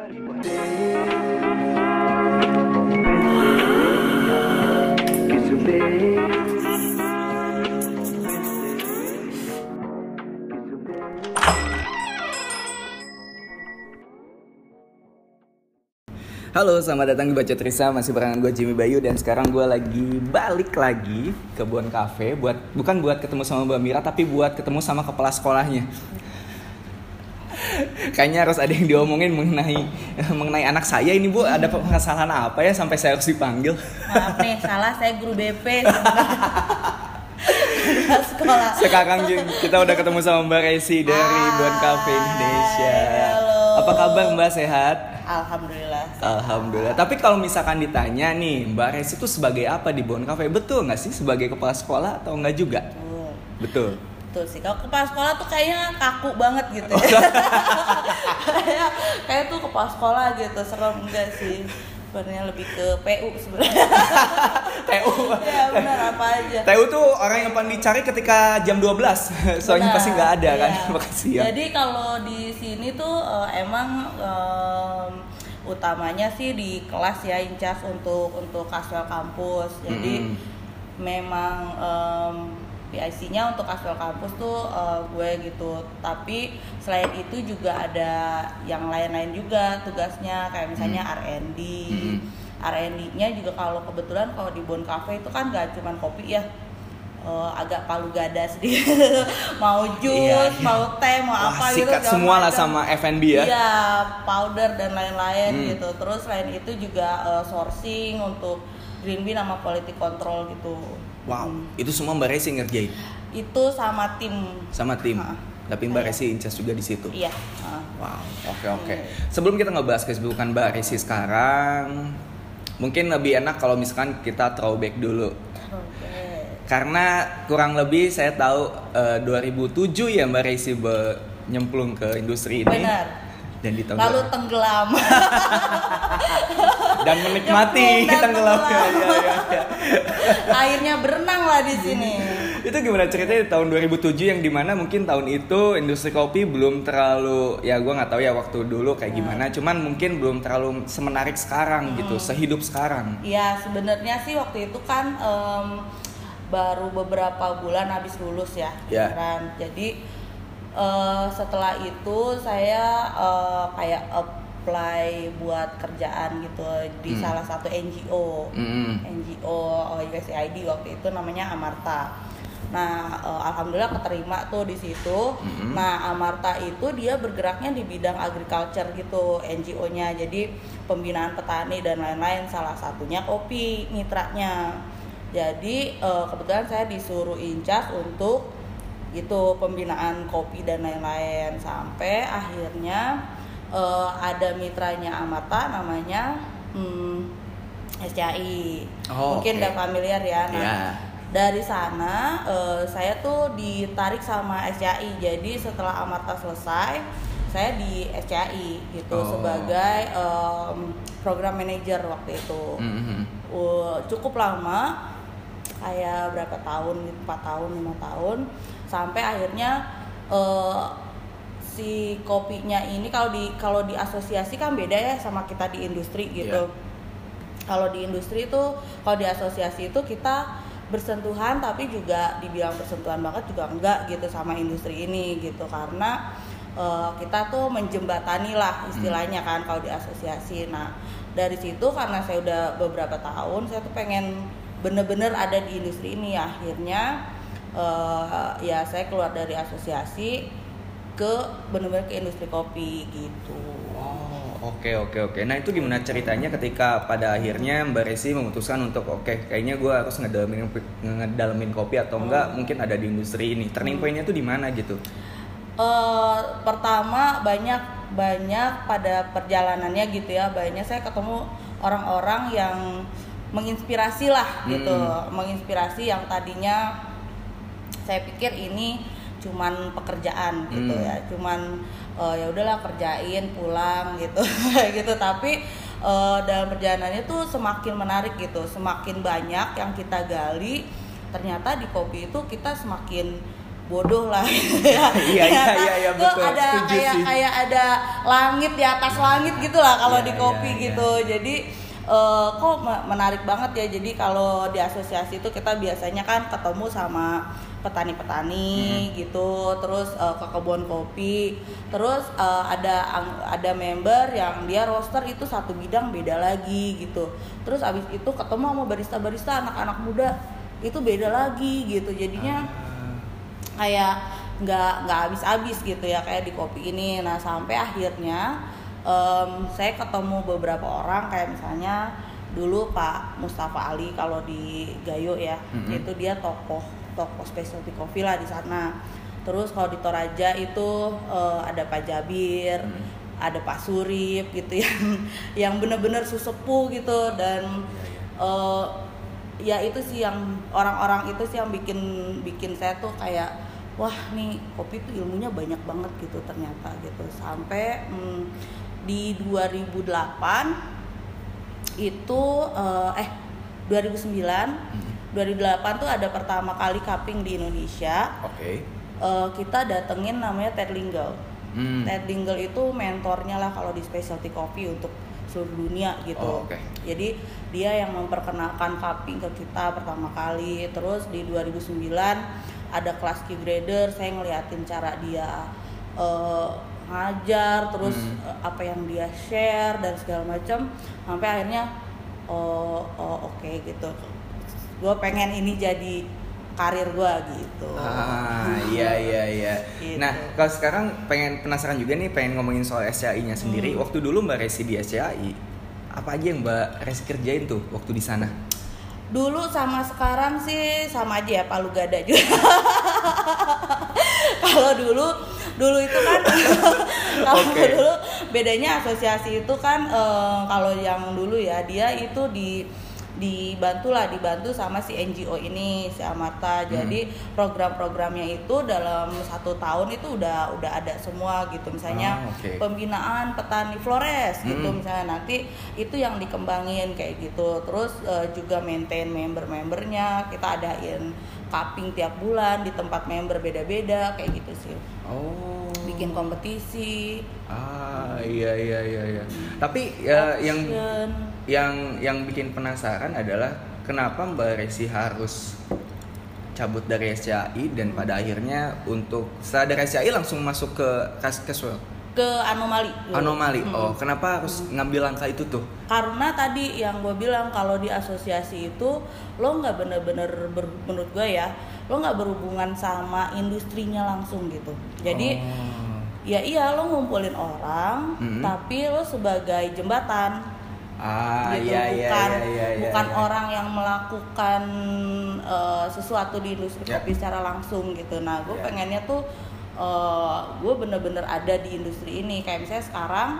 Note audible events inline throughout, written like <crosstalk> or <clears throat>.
Halo, selamat datang di Baca Trisa, masih barengan gue Jimmy Bayu dan sekarang gue lagi balik lagi ke Bon Cafe buat bukan buat ketemu sama Mbak Mira tapi buat ketemu sama kepala sekolahnya. Kayaknya harus ada yang diomongin mengenai mengenai anak saya ini Bu, ada permasalahan apa ya sampai saya harus dipanggil? Maaf nih, salah saya guru BP <laughs> sekolah. Sekarang kita udah ketemu sama Mbak Resi dari Bon Cafe Indonesia. Halo. Apa kabar Mbak sehat? Alhamdulillah. Alhamdulillah. Tapi kalau misalkan ditanya nih, Mbak Resi itu sebagai apa di Bon Cafe? Betul nggak sih sebagai kepala sekolah atau enggak juga? Betul. Betul. Betul sih. Kalau kepala sekolah tuh kayaknya kaku banget gitu ya. kayak <laughs> kayak tuh kepala sekolah gitu, serem enggak sih? Sebenarnya lebih ke PU sebenarnya. <laughs> TU. ya benar apa aja. TU tuh orang yang paling dicari ketika jam 12. <laughs> Soalnya Benar, pasti nggak ada kan iya. makasih ya. Jadi kalau di sini tuh eh, emang em, utamanya sih di kelas ya incas untuk untuk kasual kampus. Jadi Mm. memang em, PIC-nya untuk kasual kampus tuh eh, gue gitu. Tapi selain itu juga ada yang lain-lain juga tugasnya kayak misalnya R&D. Mm. R&D-nya juga kalau kebetulan kalau di Bon Cafe itu kan gak cuman kopi ya. Eh, agak palu gada sedikit <laughs> mau jus, Iya, iya. mau teh, mau Wah, apa gitu sikat segala semua lah sama F&B ya. Iya, powder dan lain-lain Hmm. gitu. Terus selain itu juga eh, sourcing untuk green bean sama quality control gitu. Wow, Hmm. itu semua Mbak Resi ngerjain Itu sama tim. sama tim. Ah. Tapi Mbak Iya. Resi incas juga di situ. Iya. Wow, oke oke. Sebelum kita ngebahas kesibukan Mbak Resi sekarang, mungkin lebih enak kalau misalkan kita throwback dulu. Karena kurang lebih saya tahu eh, 2007 ya Mbak Resi nyemplung ke industri ini. Benar. Dan di tahun Lalu tenggelam. <laughs> dan menikmati tenggelamnya. <laughs> tenggelam. Iya, iya, iya. Akhirnya berenang lah di sini. Itu gimana ceritanya di tahun 2007 yang di mana mungkin tahun itu industri kopi belum terlalu ya gua nggak tahu ya waktu dulu kayak gimana. Cuman mungkin belum terlalu semenarik sekarang gitu, sehidup sekarang. Iya sebenarnya sih waktu itu kan em, baru beberapa bulan habis lulus ya, Ya. kan. Jadi eh, setelah itu saya eh, kayak apply buat kerjaan gitu di Hmm. salah satu NGO, Mm-mm. NGO eh, USAID waktu itu namanya Amarta. Nah, eh, alhamdulillah keterima tuh di situ. Mm-mm. Nah, Amarta itu dia bergeraknya di bidang agriculture gitu, NGO-nya. Jadi pembinaan petani dan lain-lain. Salah satunya kopi mitranya. Jadi eh, kebetulan saya disuruh incas untuk itu pembinaan kopi dan lain-lain sampai akhirnya eh, ada mitranya Amarta namanya hmm, SCI. Oh, Mungkin oke. udah familiar ya. Nah, Ya. dari sana eh, saya tuh ditarik sama SCI jadi setelah Amarta selesai saya di SCI gitu Oh. sebagai em, program manager waktu itu Mm-mm. Uh, cukup lama kayak berapa tahun empat tahun lima tahun sampai akhirnya eh, si kopinya ini kalau di kalau di asosiasi kan beda ya sama kita di industri gitu. Iya. kalau di industri itu kalau di asosiasi itu kita bersentuhan tapi juga dibilang bersentuhan banget juga enggak gitu sama industri ini gitu. Karena eh, kita tuh menjembatani lah istilahnya kan kalau di asosiasi nah dari situ karena saya udah beberapa tahun saya tuh pengen bener-bener ada di industri ini. Akhirnya eh, ya saya keluar dari asosiasi ke bener-bener ke industri kopi gitu Oh, oke oke oke. Nah itu gimana ceritanya ketika pada akhirnya Mbak Resi memutuskan untuk oke kayaknya gue harus ngedalamin ngedalamin kopi atau enggak mungkin ada di industri ini. Turning pointnya tuh di mana gitu? Eh, pertama banyak banyak pada perjalanannya gitu ya banyak saya ketemu orang-orang yang menginspirasi lah gitu Hmm. menginspirasi yang tadinya saya pikir ini cuman pekerjaan gitu Hmm. ya cuman eh, ya udahlah kerjain pulang gitu <laughs> gitu tapi eh, dalam perjalanannya tuh semakin menarik gitu semakin banyak yang kita gali ternyata di kopi itu kita semakin bodoh lah <laughs> Iya, iya, iya, iya, tuh betul. ada Setuju kayak sih. kayak ada langit di atas langit gitu lah kalau Iya, di kopi iya. gitu jadi eh, kok me- menarik banget ya jadi kalau di asosiasi itu kita biasanya kan ketemu sama petani-petani Hmm. gitu terus eh, ke kebun kopi terus eh, ada ada member yang dia roster itu satu bidang beda lagi gitu terus abis itu ketemu sama barista-barista anak-anak muda itu beda lagi gitu jadinya Ah. kayak nggak nggak habis-habis gitu ya kayak di kopi ini nah sampai akhirnya em, saya ketemu beberapa orang kayak misalnya dulu Pak Mustafa Ali kalau di Gayo ya Mhm. itu dia tokoh tokoh specialty coffee lah di sana. Terus kalau di Toraja itu eh, ada Pak Jabir Hmm. ada Pak Surip gitu <laughs> yang yang bener-bener susepuh gitu. Dan eh, ya itu sih yang orang-orang itu sih yang bikin bikin saya tuh kayak wah nih kopi tuh ilmunya banyak banget gitu ternyata gitu. Sampai hmm, di 2008 itu eh, eh 2009 2008 tuh ada pertama kali cupping di Indonesia Oke. Eh, kita datengin namanya Ted Lingle Hmm. Ted Dingle itu mentornya lah kalau di specialty coffee untuk seluruh dunia gitu. Oh, oke. Jadi dia yang memperkenalkan cupping ke kita pertama kali. Terus di 2009 ada kelas Q grader, saya ngeliatin cara dia eh, ngajar, terus Hmm. eh, apa yang dia share dan segala macam sampai akhirnya oh, oh oke gitu. Gue pengen ini jadi karir gue gitu. Ah, iya iya iya. Gitu. Nah, kalau sekarang pengen penasaran juga nih pengen ngomongin soal SCI-nya sendiri. Hmm. Waktu dulu Mbak Resi di SCI, apa aja yang Mbak Resi kerjain tuh waktu di sana? Dulu sama sekarang sih sama aja ya palu gada juga. <laughs> kalau dulu dulu itu kan <laughs> kalau Oke. dulu bedanya asosiasi itu kan eh, kalau yang dulu ya dia itu di dibantu lah dibantu sama si NGO ini si Amarta jadi program-programnya itu dalam satu tahun itu udah udah ada semua gitu misalnya Ah, oke. pembinaan petani flores gitu Hmm. misalnya nanti itu yang dikembangin kayak gitu terus eh, juga maintain member-membernya kita adain cupping tiap bulan di tempat member beda-beda kayak gitu sih Oh. bikin kompetisi Ah, iya iya iya iya. Tapi ya yang. Yang yang bikin penasaran adalah kenapa Mbak Resi harus cabut dari SCI dan pada akhirnya untuk setelah dari SCI langsung masuk ke casual ke anomali dulu. anomali. Mm. Oh, kenapa harus ngambil langkah itu tuh? karena tadi yang gue bilang kalau di asosiasi itu lo nggak bener-bener ber- menurut gue ya lo nggak berhubungan sama industrinya langsung gitu jadi Oh. ya iya lo ngumpulin orang Mm-mm. tapi lo sebagai jembatan ah gitu iya iya bukan iya iya, iya, bukan iya. orang yang melakukan eh, sesuatu di industri Ya. kopi secara langsung gitu nah gue Ya. pengennya tuh gue bener-bener ada di industri ini kayak misalnya sekarang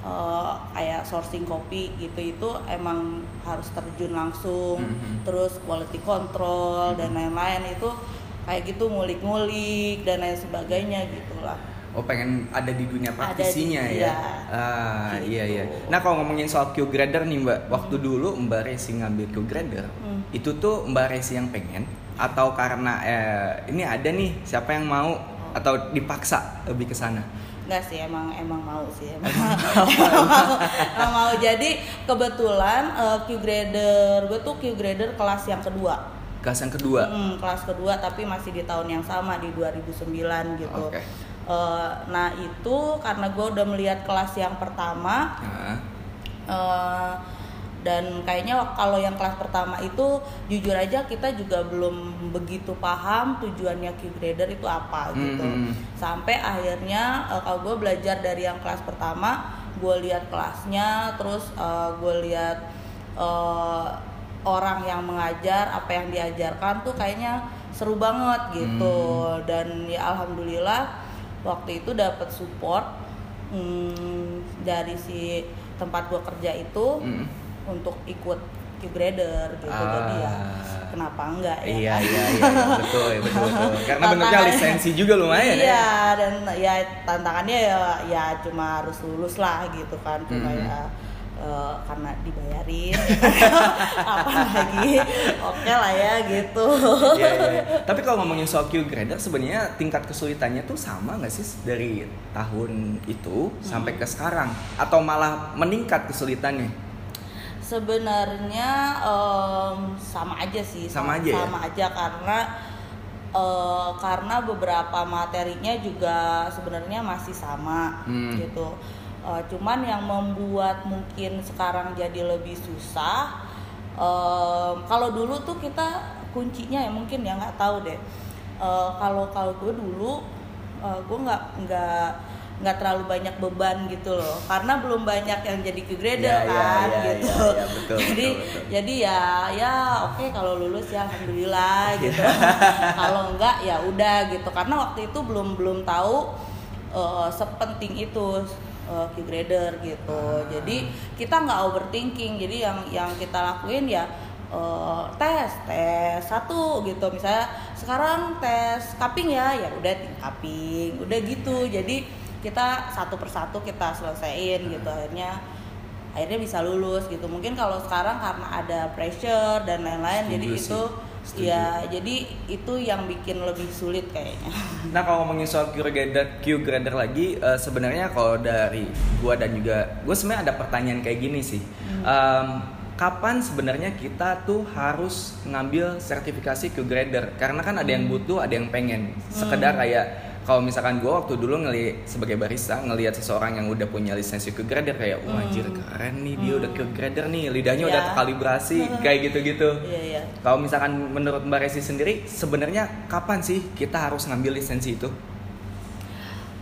eh, kayak sourcing kopi gitu itu emang harus terjun langsung Mhm. terus quality control dan lain-lain itu kayak gitu ngulik-ngulik dan lain sebagainya gitulah Oh pengen ada di dunia Ada praktisinya di- ya? iya. Ah Gitu. iya iya. Nah kalau ngomongin soal Q grader nih Mbak, waktu dulu Mbak Resi ngambil Q grader, Hmm. itu tuh Mbak Resi yang pengen atau karena eh, ini ada nih siapa yang mau atau dipaksa lebih ke sana? Enggak sih, emang emang mau sih. Emang, <laughs> emang mau, emang mau. Jadi kebetulan eh, Q grader, gue tuh Q grader kelas yang kedua. Kelas yang kedua. Hmm, kelas kedua tapi masih di tahun yang sama di 2009 gitu. Oke. Eh, nah itu karena gue udah melihat kelas yang pertama. Nah, eh, dan kayaknya kalau yang kelas pertama itu jujur aja kita juga belum begitu paham tujuannya Q grader itu apa gitu. Mhm. sampai akhirnya eh, kalau gue belajar dari yang kelas pertama gue lihat kelasnya terus eh, gue lihat eh, orang yang mengajar apa yang diajarkan tuh kayaknya seru banget gitu. Dan ya alhamdulillah waktu itu dapat support hmm, dari si tempat gue kerja itu mm. untuk ikut Q grader gitu jadi ya Ah. kenapa enggak ya Iya kan? iya iya <laughs> betul ya, betul betul. Karena bentuknya lisensi juga lumayan iya, ya. dan ya tantangannya ya ya cuma harus lulus lah gitu kan cuma Mhm. ya eh, karena dibayarin <laughs> apa lagi oke lah ya gitu Iya, iya, iya. Tapi kalau ngomongin soal Q grader sebenarnya tingkat kesulitannya tuh sama nggak sih dari tahun itu sampai ke sekarang atau malah meningkat kesulitannya? sebenarnya em, sama aja sih Sama aja ya? sama aja karena eh, karena beberapa materinya juga sebenarnya masih sama Hmm. gitu Eh, cuman yang membuat mungkin sekarang jadi lebih susah em, kalau dulu tuh kita kuncinya ya mungkin ya nggak tahu deh. Eh, kalau kalau gue dulu gue nggak nggak nggak terlalu banyak beban gitu loh. Karena belum banyak yang jadi ke grader Ya, ya, kan ya, gitu. ya, ya, betul, <laughs> jadi betul, betul. jadi ya ya oke kalau lulus ya alhamdulillah <laughs> gitu. Kalau enggak ya udah gitu. Karena waktu itu belum belum tahu eh, sepenting itu eh, Q grader gitu. Ah. jadi kita nggak overthinking. Jadi yang yang kita lakuin ya eh, tes tes satu gitu. Misalnya sekarang tes cupping ya ya udah cupping udah gitu. Jadi kita satu persatu kita selesaiin gitu. Akhirnya akhirnya bisa lulus gitu. Mungkin kalau sekarang karena ada pressure dan lain-lain jadi sih. itu Setuju. ya jadi itu yang bikin lebih sulit kayaknya <laughs> Nah kalau ngomongin soal Q grader, Q grader lagi, eh, sebenarnya kalau dari gua dan juga gue sebenarnya ada pertanyaan kayak gini sih. Em, kapan sebenarnya kita tuh harus ngambil sertifikasi Q grader? Karena kan ada yang butuh, ada yang pengen. Sekedar kayak kalau misalkan gue waktu dulu ngeli sebagai barista ngelihat seseorang yang udah punya lisensi Q grader kayak wah anjir keren nih dia udah Q grader nih lidahnya udah Ya. terkalibrasi <laughs> kayak gitu-gitu. iya iya Kalau misalkan menurut Mbak Resi sendiri, sebenarnya kapan sih kita harus ngambil lisensi itu?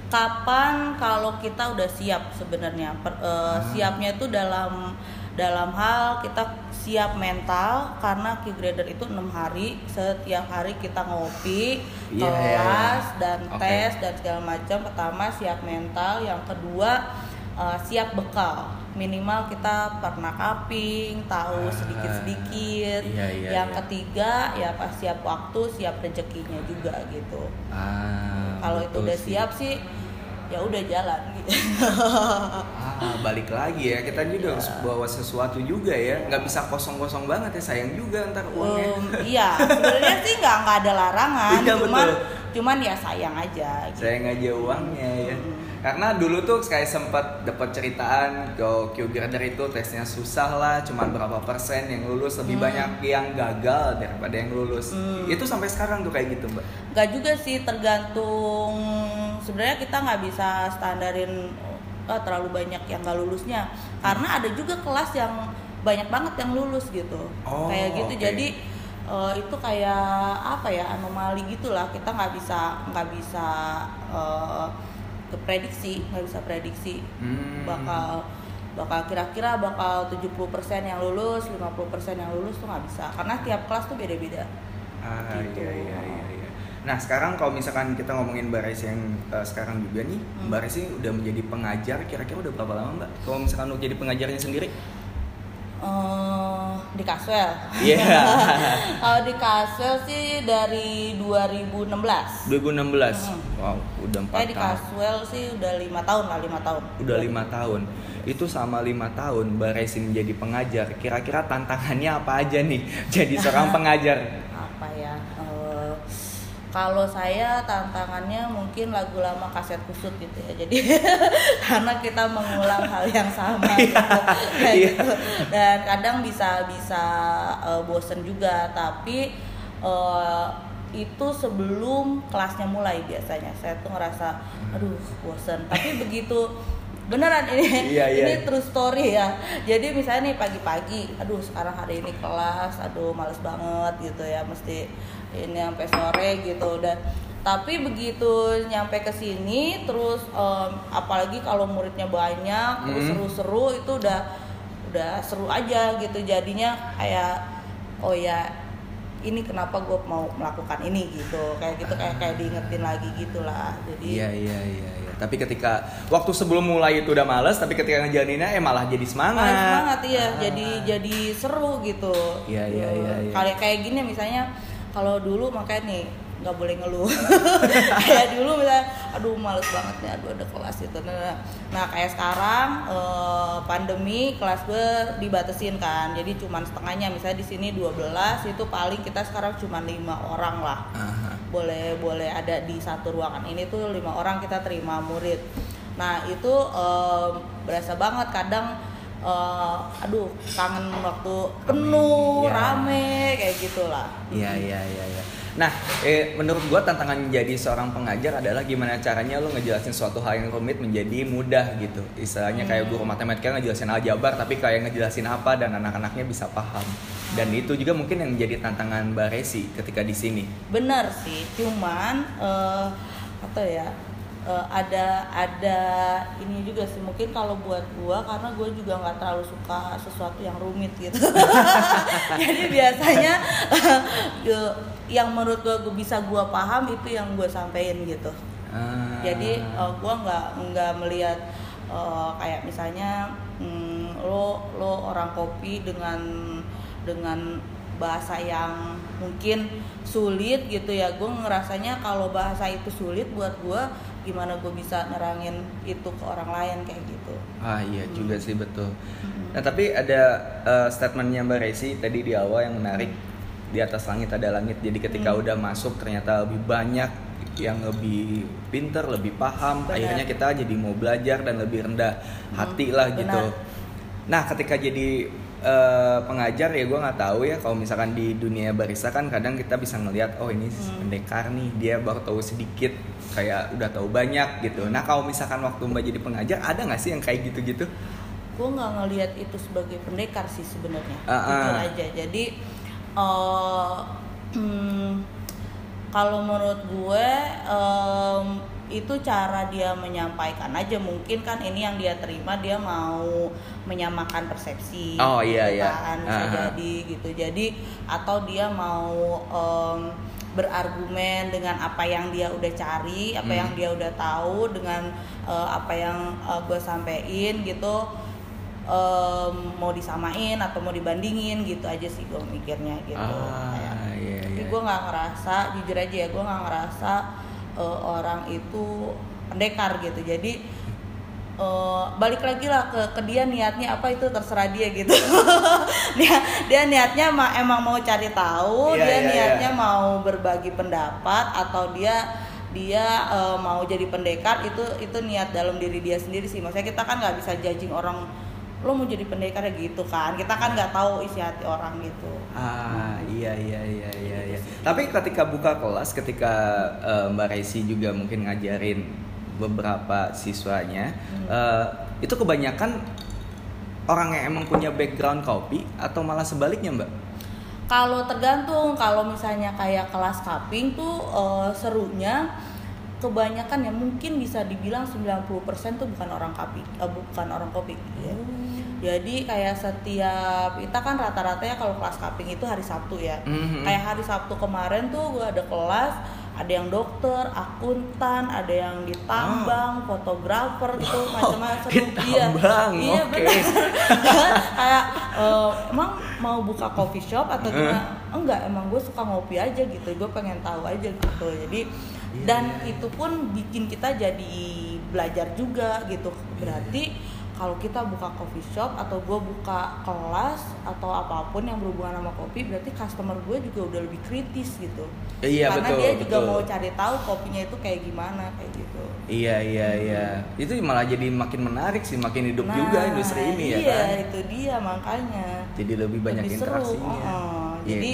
kapan kalau kita udah siap sebenarnya Per- eh, siapnya itu dalam dalam hal kita siap mental karena Q grader itu enam hari setiap hari kita ngopi Iya, iya, kelas dan Oke. tes dan segala macam pertama siap mental yang kedua eh, siap bekal minimal kita pernah cupping tahu Ah, sedikit sedikit iya, iya, yang iya. ketiga ya pas siap waktu siap rezekinya juga gitu Ah, kalau itu udah sih. siap sih ya udah jalan gitu Ah, balik lagi ya kita juga harus bawa sesuatu juga ya, nggak bisa kosong-kosong banget ya sayang juga ntar uangnya. Um, iya sebenarnya sih nggak nggak ada larangan Iya, cuman betul. cuman ya sayang aja gitu. Sayang aja uangnya ya. Hmm. Karena dulu tuh kayak sempat dapat ceritaan kalau Q grader itu tesnya susah lah, cuman berapa persen yang lulus lebih Hmm. banyak yang gagal daripada yang lulus. Itu sampai sekarang tuh kayak gitu mbak. nggak juga sih tergantung sebenarnya kita nggak bisa standarin oh, terlalu banyak yang nggak lulusnya karena ada juga kelas yang banyak banget yang lulus gitu Oh, kayak gitu oke. jadi eh, itu kayak apa ya anomali gitulah kita nggak bisa nggak bisa eh, ke prediksi nggak bisa prediksi Hmm. bakal bakal kira-kira bakal 70% yang lulus 50% yang lulus tuh nggak bisa karena tiap kelas tuh beda-beda Ah Gitu. iya iya iya. Nah sekarang kalau misalkan kita ngomongin Mbak Resi yang eh, sekarang juga nih, Hmm. Mbak Resi udah menjadi pengajar, kira-kira udah berapa lama Mbak? Kalau misalkan untuk jadi pengajarnya sendiri? Eh, di Kaswell. Iya. <laughs> Kalau di Kaswell sih dari 2016. 2016. Hmm. Wow, udah empat di tahun. Kaswell sih udah lima tahun lah lima tahun. Udah lima tahun. Itu sama lima tahun Mbak Resi menjadi pengajar. Kira-kira tantangannya apa aja nih? <laughs> Jadi seorang <laughs> pengajar. Apa ya? eh, kalau saya tantangannya mungkin lagu lama kaset kusut gitu ya. Jadi <laughs> karena kita mengulang hal yang sama gitu. <laughs> Kayak Iya. gitu. Dan kadang bisa bisa eh, bosen juga, tapi eh, itu sebelum kelasnya mulai biasanya. Saya tuh ngerasa aduh bosen. Tapi begitu beneran ini Iya, iya. ini true story ya jadi misalnya nih pagi-pagi aduh sekarang hari ini kelas aduh males banget gitu ya mesti ini sampai sore gitu dan tapi begitu nyampe ke sini terus em, apalagi kalau muridnya banyak terus Hmm. seru-seru itu udah udah seru aja gitu jadinya kayak oh ya ini kenapa gue mau melakukan ini gitu kayak gitu kayak kayak diingetin lagi gitulah jadi Iya iya iya. iya. Tapi ketika waktu sebelum mulai itu udah males, tapi ketika ngejalaninnya eh malah jadi semangat. Malah semangat iya, Ah. jadi jadi seru gitu. Iya, iya, iya, iya. Kayak kayak gini misalnya kalau dulu makanya nih nggak boleh ngeluh. <laughs> Kayak dulu misalnya aduh males banget nih aduh ada kelas itu nah, nah. nah. Kayak sekarang eh, pandemi kelas gue dibatasin kan. Jadi cuman setengahnya misalnya di sini 12 itu paling kita sekarang cuma lima orang lah. Aha. boleh boleh ada di satu ruangan. Ini tuh lima orang kita terima murid. Nah itu em, berasa banget kadang eh, aduh kangen waktu penuh Iya. rame kayak gitulah Iya iya iya iya. Nah, eh, menurut gua tantangan menjadi seorang pengajar adalah gimana caranya lo ngejelasin suatu hal yang rumit menjadi mudah gitu. Istilahnya kayak guru matematika ngejelasin aljabar tapi kayak ngejelasin apa dan anak-anaknya bisa paham. Dan itu juga mungkin yang menjadi tantangan Mbak Resi ketika di sini. bener sih cuman eh, apa ya eh, ada ada ini juga sih mungkin kalau buat gua karena gua juga nggak terlalu suka sesuatu yang rumit gitu. <laughs> Jadi biasanya eh, yang menurut gua, gua bisa gua paham itu yang gua sampein gitu. Ah. jadi eh, gua nggak nggak melihat eh, kayak misalnya mm, lo lo orang kopi dengan dengan bahasa yang mungkin sulit gitu ya. Gue ngerasanya kalau bahasa itu sulit buat gue gimana gue bisa nerangin itu ke orang lain kayak gitu Ah iya juga Hmm. sih betul. Nah tapi ada eh, statementnya Mbak Resi tadi di awal yang menarik di atas langit ada langit. Jadi ketika Hmm. udah masuk ternyata lebih banyak yang lebih pinter, lebih paham. Benar. Akhirnya kita jadi mau belajar dan lebih rendah hati Hmm, lah benar. gitu. Nah ketika jadi eh, pengajar ya gue nggak tahu ya kalau misalkan di dunia barista kan kadang kita bisa ngelihat oh ini Hmm. pendekar nih dia baru tahu sedikit kayak udah tahu banyak gitu. Nah kalau misalkan waktu mbak jadi pengajar ada nggak sih yang kayak gitu-gitu? gue nggak ngelihat itu sebagai pendekar sih sebenarnya ah. jujur aja jadi <clears throat> hmm, kalau menurut gue em, itu cara dia menyampaikan aja mungkin kan ini yang dia terima dia mau menyamakan persepsi Oh, iya, iya. kan, Ah, ah. jadi gitu jadi atau dia mau em, berargumen dengan apa yang dia udah cari apa Hmm. yang dia udah tahu dengan eh, apa yang gue sampein gitu em, mau disamain atau mau dibandingin gitu aja sih gue mikirnya gitu Ah, Kayak, iya, tapi iya. gue nggak ngerasa jujur aja ya gue nggak ngerasa eh, orang itu pendekar gitu. Jadi eh, balik lagi lah ke, ke dia niatnya apa itu terserah dia gitu. <laughs> Dia dia niatnya ma- emang mau cari tahu Iya, dia iya, niatnya iya. mau berbagi pendapat atau dia dia eh, mau jadi pendekar itu itu niat dalam diri dia sendiri sih. Maksudnya kita kan nggak bisa judging orang lo mau jadi pendekar ya gitu kan kita kan nggak tahu isi hati orang gitu Ah iya iya iya iya. iya. Tapi ketika buka kelas, ketika eh, Mbak Resi juga mungkin ngajarin beberapa siswanya, eh, itu kebanyakan orang yang emang punya background kopi atau malah sebaliknya Mbak? Kalau tergantung, kalau misalnya kayak kelas cupping tuh eh, serunya kebanyakan ya mungkin bisa dibilang 90% tuh bukan orang kopi, eh, bukan orang kopi. ya. Jadi kayak setiap kita kan rata-rata ya kalau kelas cupping itu hari Sabtu ya. Mhm. Kayak hari Sabtu kemarin tuh gue ada kelas ada yang dokter, akuntan, ada yang di tambang, fotografer gitu macam-macam. di tambang, iya, oke. benar. kayak eh, emang mau buka coffee shop atau gimana? Enggak, emang gue suka ngopi aja gitu. Gue pengen tahu aja gitu. Jadi Iya, dan iya. itu pun bikin kita jadi belajar juga gitu. Berarti kalau kita buka coffee shop atau gue buka kelas atau apa pun yang berhubungan sama kopi, berarti customer gue juga udah lebih kritis gitu. Iya, Karena betul, dia juga betul. mau cari tahu kopinya itu kayak gimana kayak gitu. Iya iya iya. Itu malah jadi makin menarik sih, makin hidup Nah, juga industri ini ya iya, kan. itu dia makanya. Jadi lebih banyak lebih seru. interaksinya. heeh. Iya. Jadi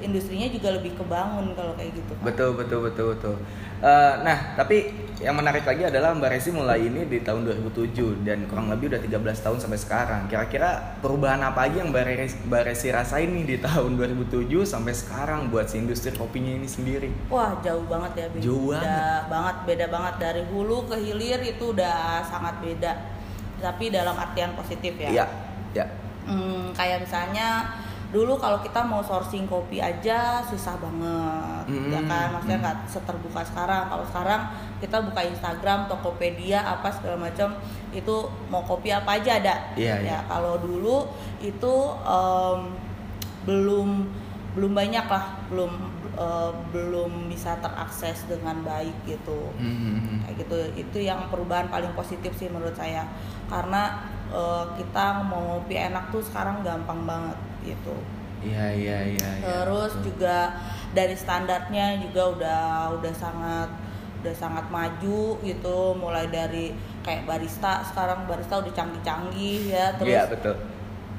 industrinya juga lebih kebangun kalau kayak gitu. Pak. Betul betul betul betul. Eh, nah tapi yang menarik lagi adalah Mbak Resi mulai ini di tahun 2007 dan kurang lebih udah 13 tahun sampai sekarang. Kira-kira perubahan apa aja yang Mbak Resi, Mbak Resi rasain nih di tahun 2007 sampai sekarang buat si industri kopinya ini sendiri? Wah jauh banget ya beda Jauh banget. banget beda banget dari hulu ke hilir itu udah sangat beda tapi dalam artian positif ya Iya, ya. Hmm, kayak misalnya dulu kalau kita mau sourcing kopi aja susah banget Mm, ya kan? Maksudnya nggak seterbuka sekarang. Kalau sekarang kita buka Instagram Tokopedia apa segala macam itu mau kopi apa aja ada. Iya, ya iya. kalau dulu itu em, belum belum banyak lah belum eh, belum bisa terakses dengan baik gitu. Hmm. kayak gitu. Itu yang perubahan paling positif sih menurut saya. Karena eh, kita mau ngopi enak tuh sekarang gampang banget gitu Iya iya iya. iya, terus betul. juga dari standarnya juga udah udah sangat udah sangat maju gitu mulai dari kayak barista sekarang barista udah canggih-canggih ya terus Iya betul.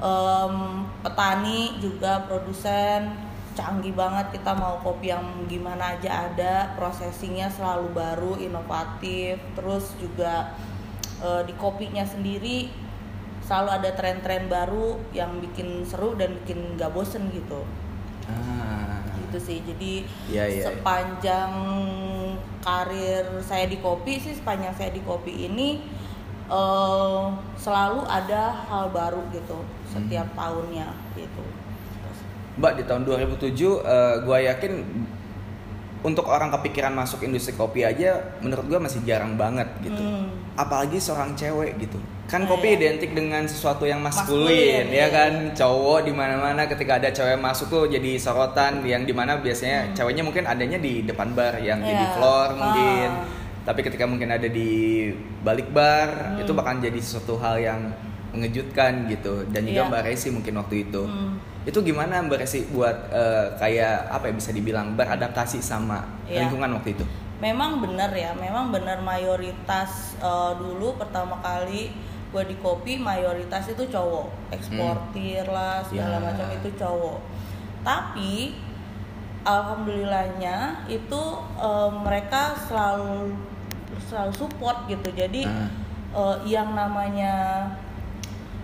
em, petani juga produsen canggih banget kita mau kopi yang gimana aja ada processingnya selalu baru inovatif terus juga eh, di kopinya sendiri selalu ada tren-tren baru yang bikin seru dan bikin gak bosen gitu Ah. gitu sih jadi Iya, iya. sepanjang karir saya di kopi sih sepanjang saya di kopi ini eh, selalu ada hal baru gitu setiap Hmm. tahunnya gitu Mbak di tahun 2007 eh, gua yakin untuk orang kepikiran masuk industri kopi aja menurut gua masih jarang banget gitu. Hmm. Apalagi seorang cewek gitu. Kan Oh, kopi iya. identik dengan sesuatu yang maskulin, Maskulin, ya iya. kan. Cowok di mana-mana ketika ada cewek masuk tuh jadi sorotan yang di mana biasanya ceweknya mungkin adanya di depan bar yang jadi Hmm. Iya. floor Ah. mungkin. Tapi ketika mungkin ada di balik bar Hmm. itu bakal jadi sesuatu hal yang mengejutkan gitu dan juga Iya. Mbak Resi mungkin waktu itu Hmm. itu gimana Mbak Resi buat eh, kayak apa ya bisa dibilang beradaptasi sama Iya. lingkungan waktu itu? memang benar ya memang benar mayoritas eh, dulu pertama kali gue di kopi mayoritas itu cowok eksportir lah segala Ya. macam itu cowok tapi alhamdulillahnya itu eh, mereka selalu selalu support gitu jadi Ah. eh, yang namanya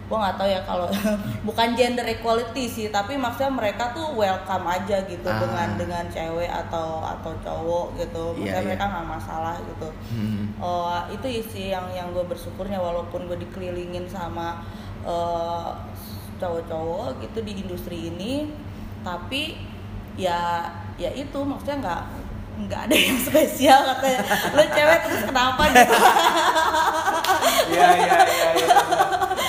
gue nggak tahu ya kalau <laughs> bukan gender equality sih tapi maksudnya mereka tuh welcome aja gitu Ah. dengan dengan cewek atau atau cowok gitu Iya, maksudnya iya. mereka nggak masalah gitu Hmm. Oh, itu isi yang yang gue bersyukurnya walaupun gue dikelilingin sama eh, cowok-cowok gitu di industri ini tapi ya ya itu maksudnya nggak nggak ada yang <laughs> spesial katanya lo cewek terus kenapa gitu <laughs> iya iya. iya.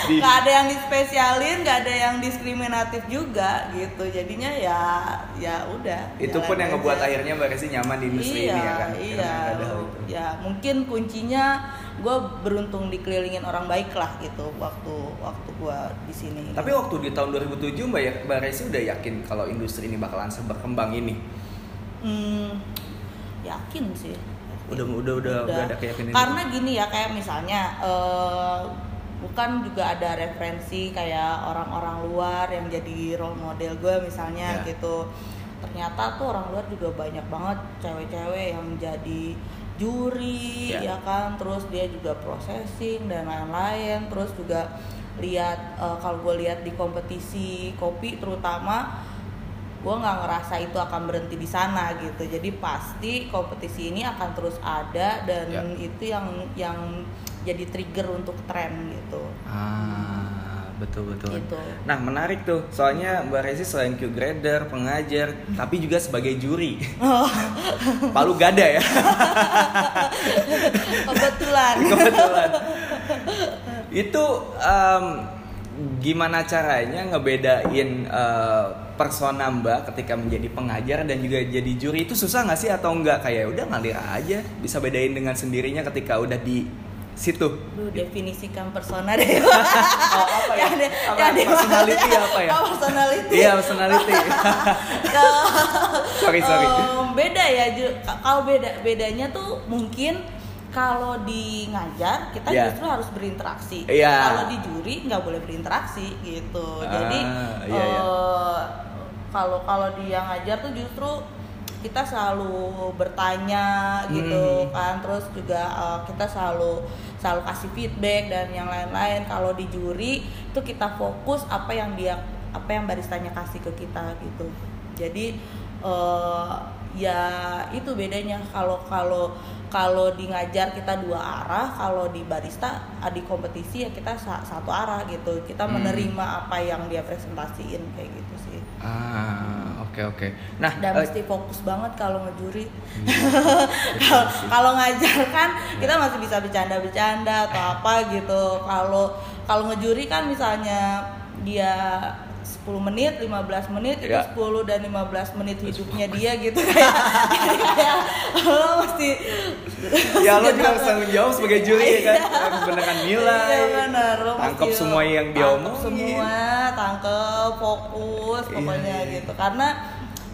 Nggak ada yang dispesialin nggak ada yang diskriminatif juga gitu jadinya ya ya udah itu pun yang aja. ngebuat akhirnya Mbak Resi nyaman di industri iya, ini ya kan? Iya, ada hal itu. ya mungkin kuncinya gue beruntung dikelilingin orang baik lah gitu waktu waktu gue di sini. Tapi waktu di tahun 2007 Mbak, ya- Mbak Resi udah yakin kalau industri ini bakalan seberkembang ini? Hmm, yakin sih. Udah udah udah udah, ada keyakinan Karena itu? gini ya kayak misalnya eh, bukan juga ada referensi kayak orang-orang luar yang jadi role model gue misalnya Ya. gitu. Ternyata tuh orang luar juga banyak banget cewek-cewek yang jadi juri Ya. ya kan terus dia juga processing dan lain-lain terus juga lihat eh, kalau gue lihat di kompetisi kopi terutama gue nggak ngerasa itu akan berhenti di sana gitu jadi pasti kompetisi ini akan terus ada dan Ya. itu yang yang jadi trigger untuk tren gitu. Ah, betul betul. Gitu. Nah menarik tuh, soalnya Mbak Resi selain Q grader, pengajar, tapi juga sebagai juri. <laughs> Palu gada ya, <laughs> kebetulan. <laughs> Kebetulan. Itu em, gimana caranya ngebedain eh, persona Mbak ketika menjadi pengajar dan juga jadi juri itu susah nggak sih? Atau enggak kayak udah ngalir aja. Bisa bedain dengan sendirinya ketika udah di situ. Lu definisikan persona deh <laughs> Oh, apa ya? Yang Apa, yang personality apa ya? Oh, personality Iya personality. <laughs> <laughs> sorry sorry. Em, beda ya kalau beda bedanya tuh mungkin kalau di ngajar kita Iya. justru harus berinteraksi Iya. kalau di juri nggak boleh berinteraksi gitu jadi Ah, iya, iya. eh, kalau kalau di yang ngajar tuh justru kita selalu bertanya gitu Hmm. kan. Terus juga eh, kita selalu selalu kasih feedback dan yang lain-lain. Kalau di juri itu kita fokus apa yang dia apa yang baristanya kasih ke kita gitu. Jadi eh, ya itu bedanya. Kalau kalau kalau di ngajar kita dua arah kalau di barista ah, di kompetisi ya kita sa- satu arah gitu. Kita Hmm. menerima apa yang dia presentasiin kayak gitu sih. Ah oke oke. Nah dan eh, mesti fokus banget kalau ngejuri. Iya, <laughs> kalau kalau ngajar kan kita masih bisa bercanda-bercanda atau apa gitu. Kalau kalau ngejuri kan misalnya dia 10 menit, 15 menit itu Ya. 10 dan 15 menit hidupnya dia gitu kayak kayak lo mesti <laughs> ya lo juga harus tanggung jawab sebagai juri ya kan Iya. harus beneran nilai Iya benar, lo tangkap semua yang dia omongin semua, tangkep, fokus Iya, pokoknya iya. gitu. Karena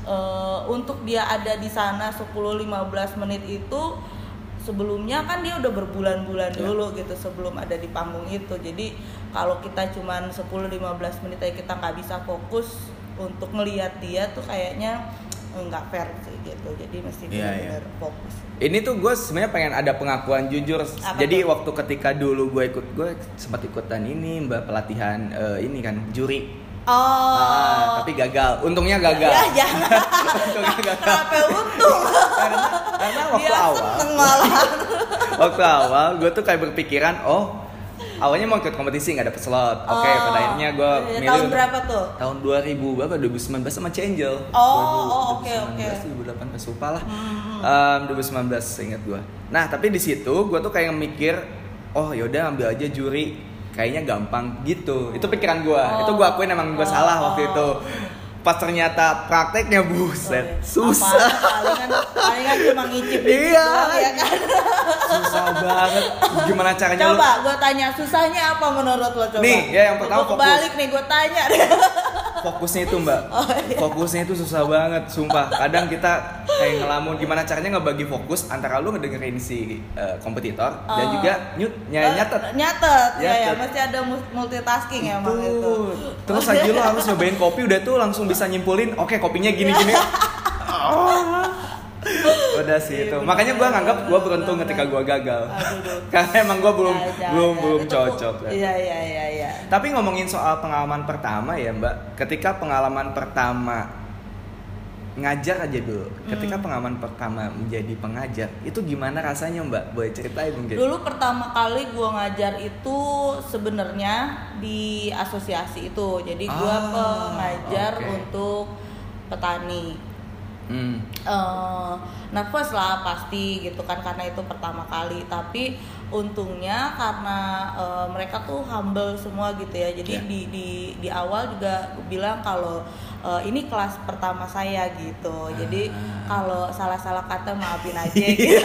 eh, untuk dia ada di sana 10-15 menit itu sebelumnya kan dia udah berbulan-bulan Iya. dulu gitu sebelum ada di panggung itu. Jadi kalau kita cuman 10-15 menit aja kita nggak bisa fokus untuk ngelihat dia tuh kayaknya nggak fair sih gitu. Jadi mesti Iya, iya. benar-benar fokus. ini tuh gue sebenarnya pengen ada pengakuan jujur Apa jadi tuh? waktu ketika dulu gue ikut gue sempat ikutan ini mbak pelatihan eh, ini kan juri Oh. Ah, tapi gagal untungnya gagal Ya jangan. <laughs> untungnya gagal Kenapa untung? karena karena waktu Dia awal <laughs> waktu awal gue tuh kayak berpikiran oh awalnya mau ikut kompetisi nggak dapet slot oke Oh. pada akhirnya gue Iya, milih tahun berapa tuh? tahun 2000 berapa 2019 sama Changel Oh, oh, oke, oke. 2018 lupa lah Hmm. Em, 2019 ingat gue nah tapi di situ gue tuh kayak mikir oh yaudah ambil aja juri kayaknya gampang gitu itu pikiran gue Oh. itu gue akuin emang gue Oh, salah waktu itu pas ternyata prakteknya buset susah palingan palingan cuma ngicip Iya. ya kan. susah banget gimana caranya Coba gue tanya susahnya apa menurut lo coba? Nih, ya, yang pertama Gua fokus. kebalik nih gue tanya. <laughs> fokusnya itu mbak Oh, iya. fokusnya itu susah banget sumpah kadang kita kayak ngelamun gimana caranya ngebagi fokus antara lu ngedengerin si eh, kompetitor dan Oh. juga nyut ny- nyatet Nyatet. Ya ya, mesti ada mu- multitasking ya emang Itu. terus aja lu harus nyobain kopi udah tuh langsung bisa nyimpulin oke kopinya gini gini <laughs> <laughs> udah sih itu Iya, makanya gua bener, nganggap gua bener, beruntung ketika gua gagal <laughs> karena emang gua belum Ya, jangan, belum belum cocok ya. Iya iya iya iya. Tapi ngomongin soal pengalaman pertama ya Mbak, ketika pengalaman pertama ngajar aja dulu. Ketika Hmm. pengalaman pertama menjadi pengajar, itu gimana rasanya Mbak? Boleh ceritain mungkin? Dulu pertama kali gue ngajar itu sebenarnya di asosiasi itu. Jadi gue Ah, pengajar oke. untuk petani. Hmm. eh nervous lah pasti gitu kan karena itu pertama kali tapi untungnya karena eh, mereka tuh humble semua gitu ya jadi Ya. di di di awal juga bilang kalau eh, ini kelas pertama saya gitu jadi Ah. kalau salah-salah kata maafin aja gitu <laughs>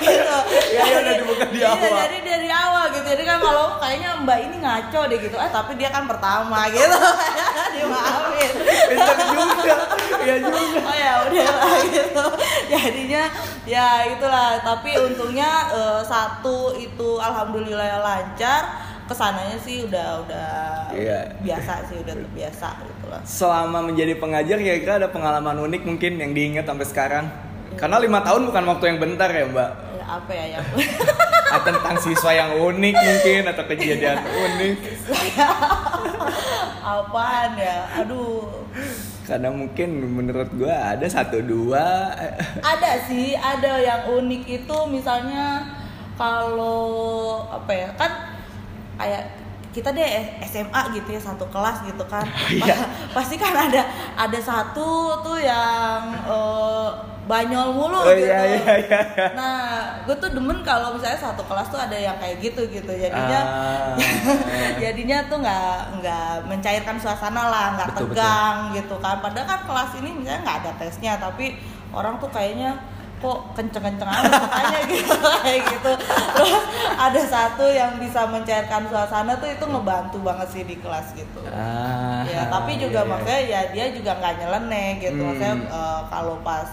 gitu. Ya, ya, udah dibuka di Iya, jadi dari awal gitu. Jadi kan kalau kayaknya Mbak ini ngaco deh gitu. Eh tapi dia kan pertama gitu. <laughs> Dimaafin. Pintar juga, ya juga. Oh ya udah lah gitu. Jadinya ya itulah. Tapi untungnya eh, satu itu alhamdulillah lancar. Ke sananya sih udah udah Iya. biasa sih udah terbiasa gitu lah. Selama menjadi pengajar kira-kira ada pengalaman unik mungkin yang diingat sampai sekarang? Karena lima tahun bukan waktu yang bentar ya Mbak. Apa ya yang Atau <laughs> tentang siswa yang unik mungkin atau kejadian unik. <laughs> apaan ya? Aduh. Karena mungkin menurut gua ada satu dua. ada sih ada yang unik itu misalnya kalau apa ya kan kayak kita deh SMA gitu ya satu kelas gitu kan <laughs> Iya. pasti kan ada ada satu tuh yang eh, banyol mulu Oh gitu iya iya iya. iya. nah gue tuh demen kalau misalnya satu kelas tuh ada yang kayak gitu gitu jadinya Ah. <laughs> jadinya tuh nggak nggak mencairkan suasana lah nggak Betul, tegang gitu kan padahal kan kelas ini misalnya nggak ada tesnya tapi orang tuh kayaknya kok kenceng-kenceng amat makanya <laughs> gitu kayak gitu terus ada satu yang bisa mencairkan suasana tuh itu ngebantu banget sih di kelas gitu Ah, ya tapi juga iya, iya. makanya ya dia juga nggak nyeleneh gitu Hmm. maksudnya eh, kalau pas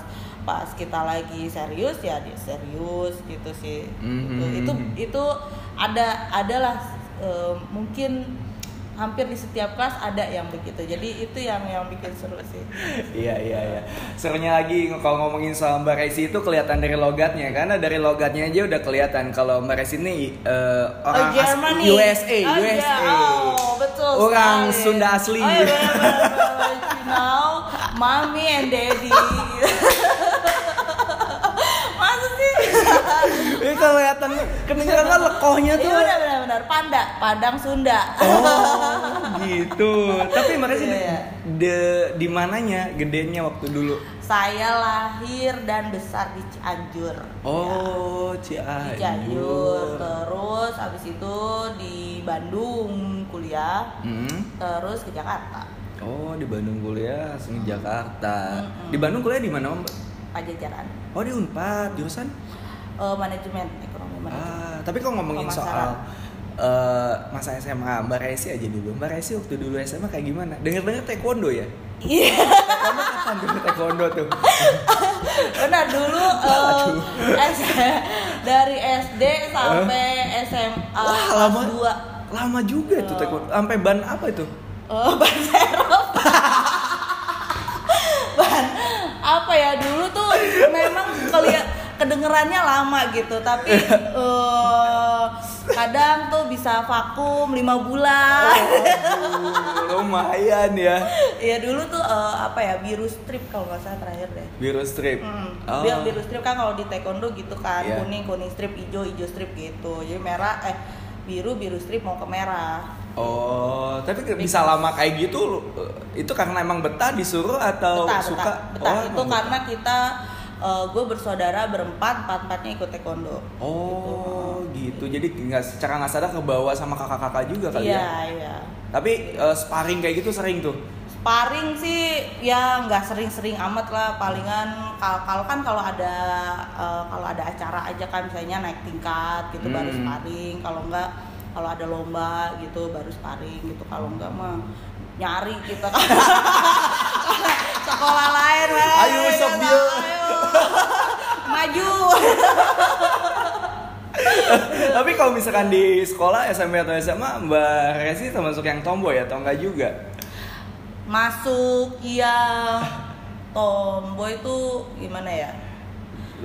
pas kita lagi serius ya dia serius gitu sih Hmm. Gitu. itu itu ada adalah eh, mungkin hampir di setiap kelas ada yang begitu jadi itu yang yang bikin seru sih Iya iya iya. Serunya lagi kalau ngomongin soal Mbak Resi itu kelihatan dari logatnya karena dari logatnya aja udah kelihatan kalau Mbak Resi ini eh, orang oh, as- USA oh, USA. iya. oh betul Orang sekali. Sunda asli. oh, iya, benar, benar. you know mommy and daddy <laughs> masa sih Ini kelihatan kedengeran kan lekohnya Iya tuh. benar benar benar Panda, Padang Sunda. Oh, gitu. Tapi makanya sih Iya, iya. de di mananya gedenya waktu dulu. Saya lahir dan besar di Cianjur. Oh, di Cianjur. Cianjur. Terus abis itu di Bandung kuliah. Hmm. Terus ke Jakarta. Oh, di Bandung kuliah, di Jakarta. Mm-mm. Di Bandung kuliah di mana, Mbak? Pajajaran. Oh, di Unpad, jurusan? Eh, manajemen ekonomi manajemen. Ah, tapi kalau ngomongin soal eh, masa SMA, Mbak Resi aja dulu. Mbak Resi waktu dulu SMA kayak gimana? Dengar-dengar taekwondo ya? Iya. Taekwondo kapan dulu taekwondo tuh? <laughs> Benar dulu S- <laughs> dari SD sampai SMA Wah, lama. 2. Lama juga tuh Oh. taekwondo. Sampai ban apa itu? Oh, <laughs> ban serep. ban apa ya dulu tuh memang kelihat kedengerannya lama gitu tapi <laughs> eh, kadang tuh bisa vakum lima bulan Aduh, lumayan ya. ya dulu tuh eh, apa ya biru strip kalau nggak salah terakhir deh Biru strip. Hmm. Oh. Biar biru strip kan kalau di taekwondo gitu kan Iya. kuning kuning strip hijau hijau strip gitu jadi merah eh biru biru strip mau ke merah Oh, tapi bisa lama kayak gitu lu- itu karena emang betah disuruh atau betah suka? betah, betah. Oh, itu emang karena kita gue bersaudara berempat empat empatnya ikut taekwondo Oh, gitu. Jadi nggak secara nggak sadar kebawa sama kakak-kakak juga kali iya ya. iya Tapi eh, sparring kayak gitu sering tuh. sparring sih ya nggak sering-sering amat lah palingan kal- kalau kan kalau ada eh, kalau ada acara aja kan misalnya naik tingkat gitu baru Hmm. sparring kalau nggak kalau ada lomba gitu baru sparring gitu kalau nggak mah nyari kita kan <laughs> sekolah lain weh. Ayo, Gitu, dia. ayo. <laughs> maju <laughs> Tapi kalau misalkan di sekolah SMP atau SMA, Mbak Resi termasuk yang tomboy atau enggak juga? masuk yang tomboy itu gimana ya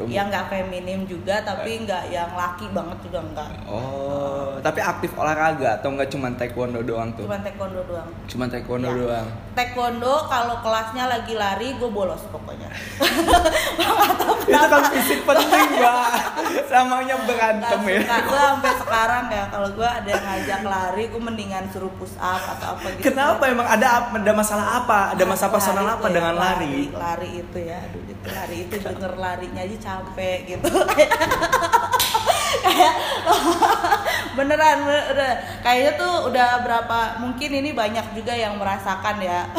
yang nggak feminim juga tapi nggak yang laki banget juga enggak Oh, tapi aktif olahraga atau enggak cuma taekwondo doang tuh? cuman taekwondo doang Cuma taekwondo Ya. doang. taekwondo kalau kelasnya lagi lari gue bolos pokoknya <laughs> Itu kan fisik penting, Mbak. Samanya berantem ya. gue sampai sekarang ya kalau gue ada yang ngajak lari gue mendingan suruh push up atau apa gitu Kenapa emang ada ada masalah apa? Ada masalah personal apa ya, dengan lari? lari itu ya aduh lari itu denger larinya aja capek gitu. <laughs> Kayak <laughs> beneran beneran kayaknya tuh udah berapa mungkin ini banyak juga yang merasakan ya. <laughs>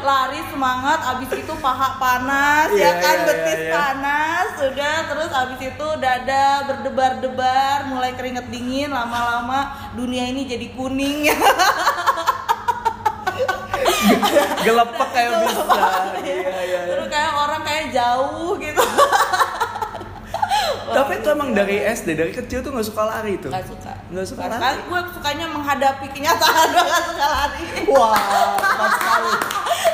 Lari semangat abis itu paha panas Iya, ya kan iya, betis iya, iya. panas sudah terus abis itu dada berdebar-debar mulai keringet dingin lama-lama dunia ini jadi kuning <laughs> Gelepek kayak bisa. Iya, iya, iya. terus kayak orang kayak jauh gitu <laughs> Tapi itu emang dari SD, dari kecil tuh nggak suka lari tuh. Gak suka Nggak suka Nggak lari? gue sukanya menghadapi kenyataan gue gak suka lari Wah, tepat sekali.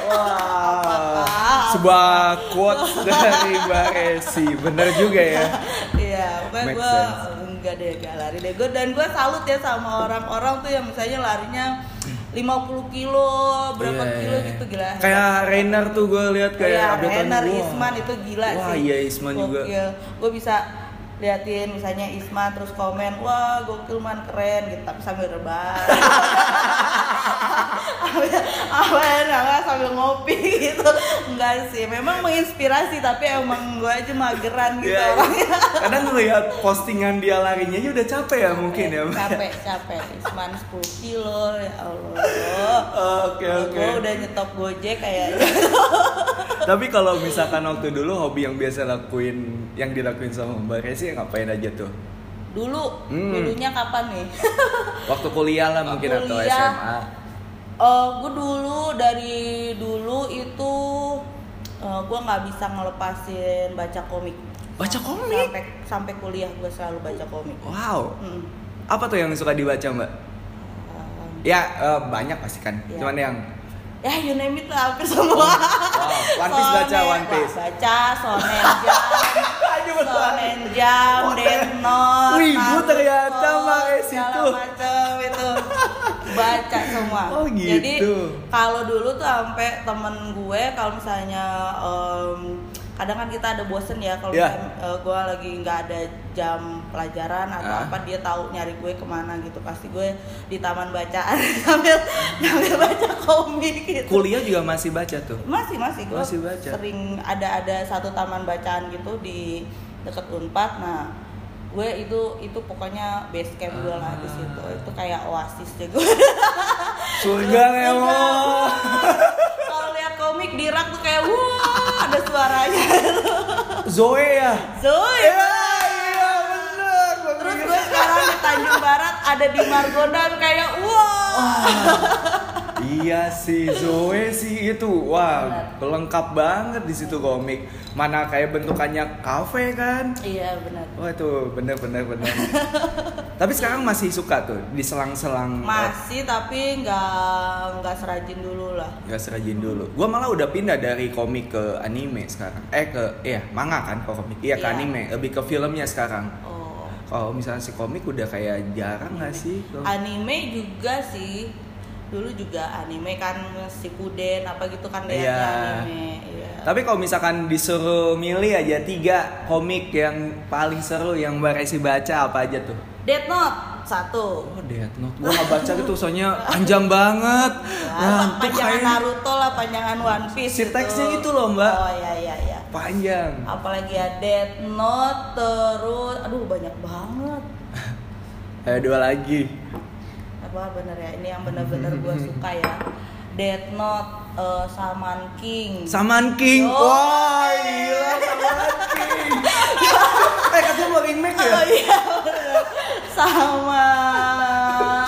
Wah, Apakah? sebuah quotes dari Mbak Resi, bener juga ya. Iya, pokoknya gue enggak deh, gak lari deh. Gue dan gue salut ya sama orang-orang tuh yang misalnya larinya 50 kilo, berapa Iya, kilo iya. gitu gila. Kayak Rainer tuh gue lihat kayak Iya, updatean Renner, gua. Isman itu gila Wah, sih. iya, Isman juga. Gue bisa liatin misalnya Isman terus komen, wah gokil man keren gitu, tapi sambil rebahan. <laughs> apa enggak sambil ngopi gitu enggak sih memang menginspirasi tapi emang gue aja mageran gitu Iya, iya. orangnya Kadang ngeliat postingan dia larinya aja udah capek ya mungkin ya. Capek capek Isman 10 kilo ya Allah Oke oke. gue udah nyetop gojek kayak Tapi kalau misalkan waktu dulu hobi yang biasa lakuin, yang dilakuin sama Mbak Resi ngapain aja tuh? dulu Hmm. dulunya kapan nih Waktu kuliah lah mungkin atau Kuliah. SMA. Eh, gue dulu dari dulu itu eh, gue nggak bisa ngelepasin baca komik Baca komik? sampai sampai kuliah gue selalu baca komik Wow. Hmm. Apa tuh yang suka dibaca Mbak? Eh, Ya eh, banyak pasti kan. Iya. Cuman yang ya you name it lah hampir semua wow, One Piece baca, One Piece. baca betul. Shonen Jump <laughs> Wah, Death Note Wibu ternyata, Mbak Es segala itu. Baca semua Oh, jadi gitu. kalau dulu tuh sampai temen gue kalau misalnya em, kadang kan kita ada bosen ya kalau Iya. yeah. gue lagi nggak ada jam pelajaran atau Ah. apa dia tahu nyari gue ke mana gitu pasti gue di taman bacaan <laughs> sambil sambil baca komik gitu Kuliah juga masih baca tuh. masih masih gue Masih baca. sering ada ada satu taman bacaan gitu di deket unpad nah gue itu itu pokoknya base camp gue lah di situ Ah. itu kayak oasis juga Surga memang. <laughs> kalau lihat komik di rak tuh kayak wah ada suaranya <laughs> Zoe ya. Zoe Iya, iya benar. terus gue sekarang di Tanjung Barat ada di Margonda kayak wah Iya sih, Zoe sih itu. Wah, lengkap banget di situ komik. Mana kayak bentukannya kafe kan? iya benar Wah itu bener bener bener. <laughs> Tapi sekarang masih suka tuh di selang-selang eh, masih tapi nggak nggak serajin dulu lah Gak serajin dulu. Gua malah udah pindah dari komik ke anime sekarang. Eh ke iya manga kan kalau komik. Iya ke Iya. anime. Lebih ke filmnya sekarang. oh Kalau misalnya si komik udah kayak jarang gak sih? Kalau- anime juga sih dulu juga anime kan si Puden apa gitu kan lihatnya Iya. anime iya. Tapi kalau misalkan disuruh milih aja tiga komik yang paling seru yang Mbak Resi baca apa aja tuh? Death Note satu Oh Death Note, gua gak baca gitu soalnya panjang banget. Ya, Ngantuk panjangan kayak Naruto lah panjangan One Piece Si teksnya itu loh, Mbak. oh iya iya iya panjang. apalagi ya Death Note terus aduh banyak banget <laughs> Ayo dua lagi. Apa bener ya ini yang bener-bener gue <laughs> suka ya Death Note eh, Saman King Saman King. Oh. Wah, gila Saman King. <laughs> eh, katanya mau remake ya? Oh iya sama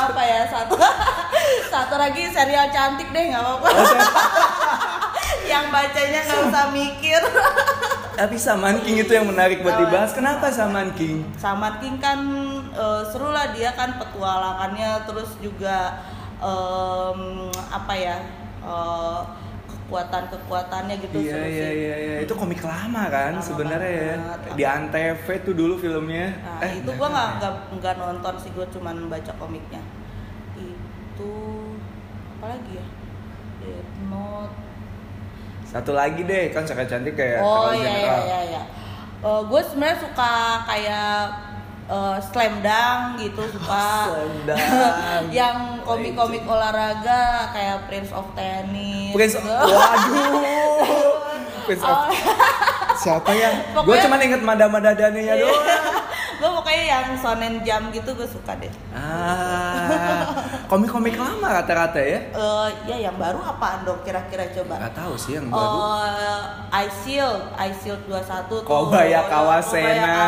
apa ya satu <laughs> satu lagi serial cantik deh nggak apa-apa yang bacanya nggak usah mikir <laughs> Tapi Saman King itu yang menarik buat Saman dibahas. Kenapa Saman King? Saman King kan eh, seru lah dia kan petualangannya terus juga em, apa ya eh, kekuatan kekuatannya gitu Iya iya iya iya. Itu komik lama kan Lama sebenarnya ya. Di Antv tuh dulu filmnya. Nah, eh, itu gua nggak nggak nggak nonton sih gua cuman baca komiknya. Itu apa lagi ya? Satu lagi deh, kan Saka Cantik kayak oh terlalu iya iya general. iya iya. gue sebenarnya suka kayak eh, slam dunk gitu suka. Slam <laughs> dunk. yang komik-komik olahraga kayak Prince of Tennis. Prince gitu. Waduh. <laughs> Prince of Oh, Siapa ya? <laughs> Gue cuma inget Mada-Mada Daninya Iya. doang. gue pokoknya yang Shonen Jump gitu gue suka deh. Ah, komik-komik lama rata-rata ya? Eh ya yang baru apaan dong kira-kira coba? Gak tahu sih yang baru. Oh, Ice Shield, Ice Shield 21 tuh. Kobaya Kobaya Kawasena.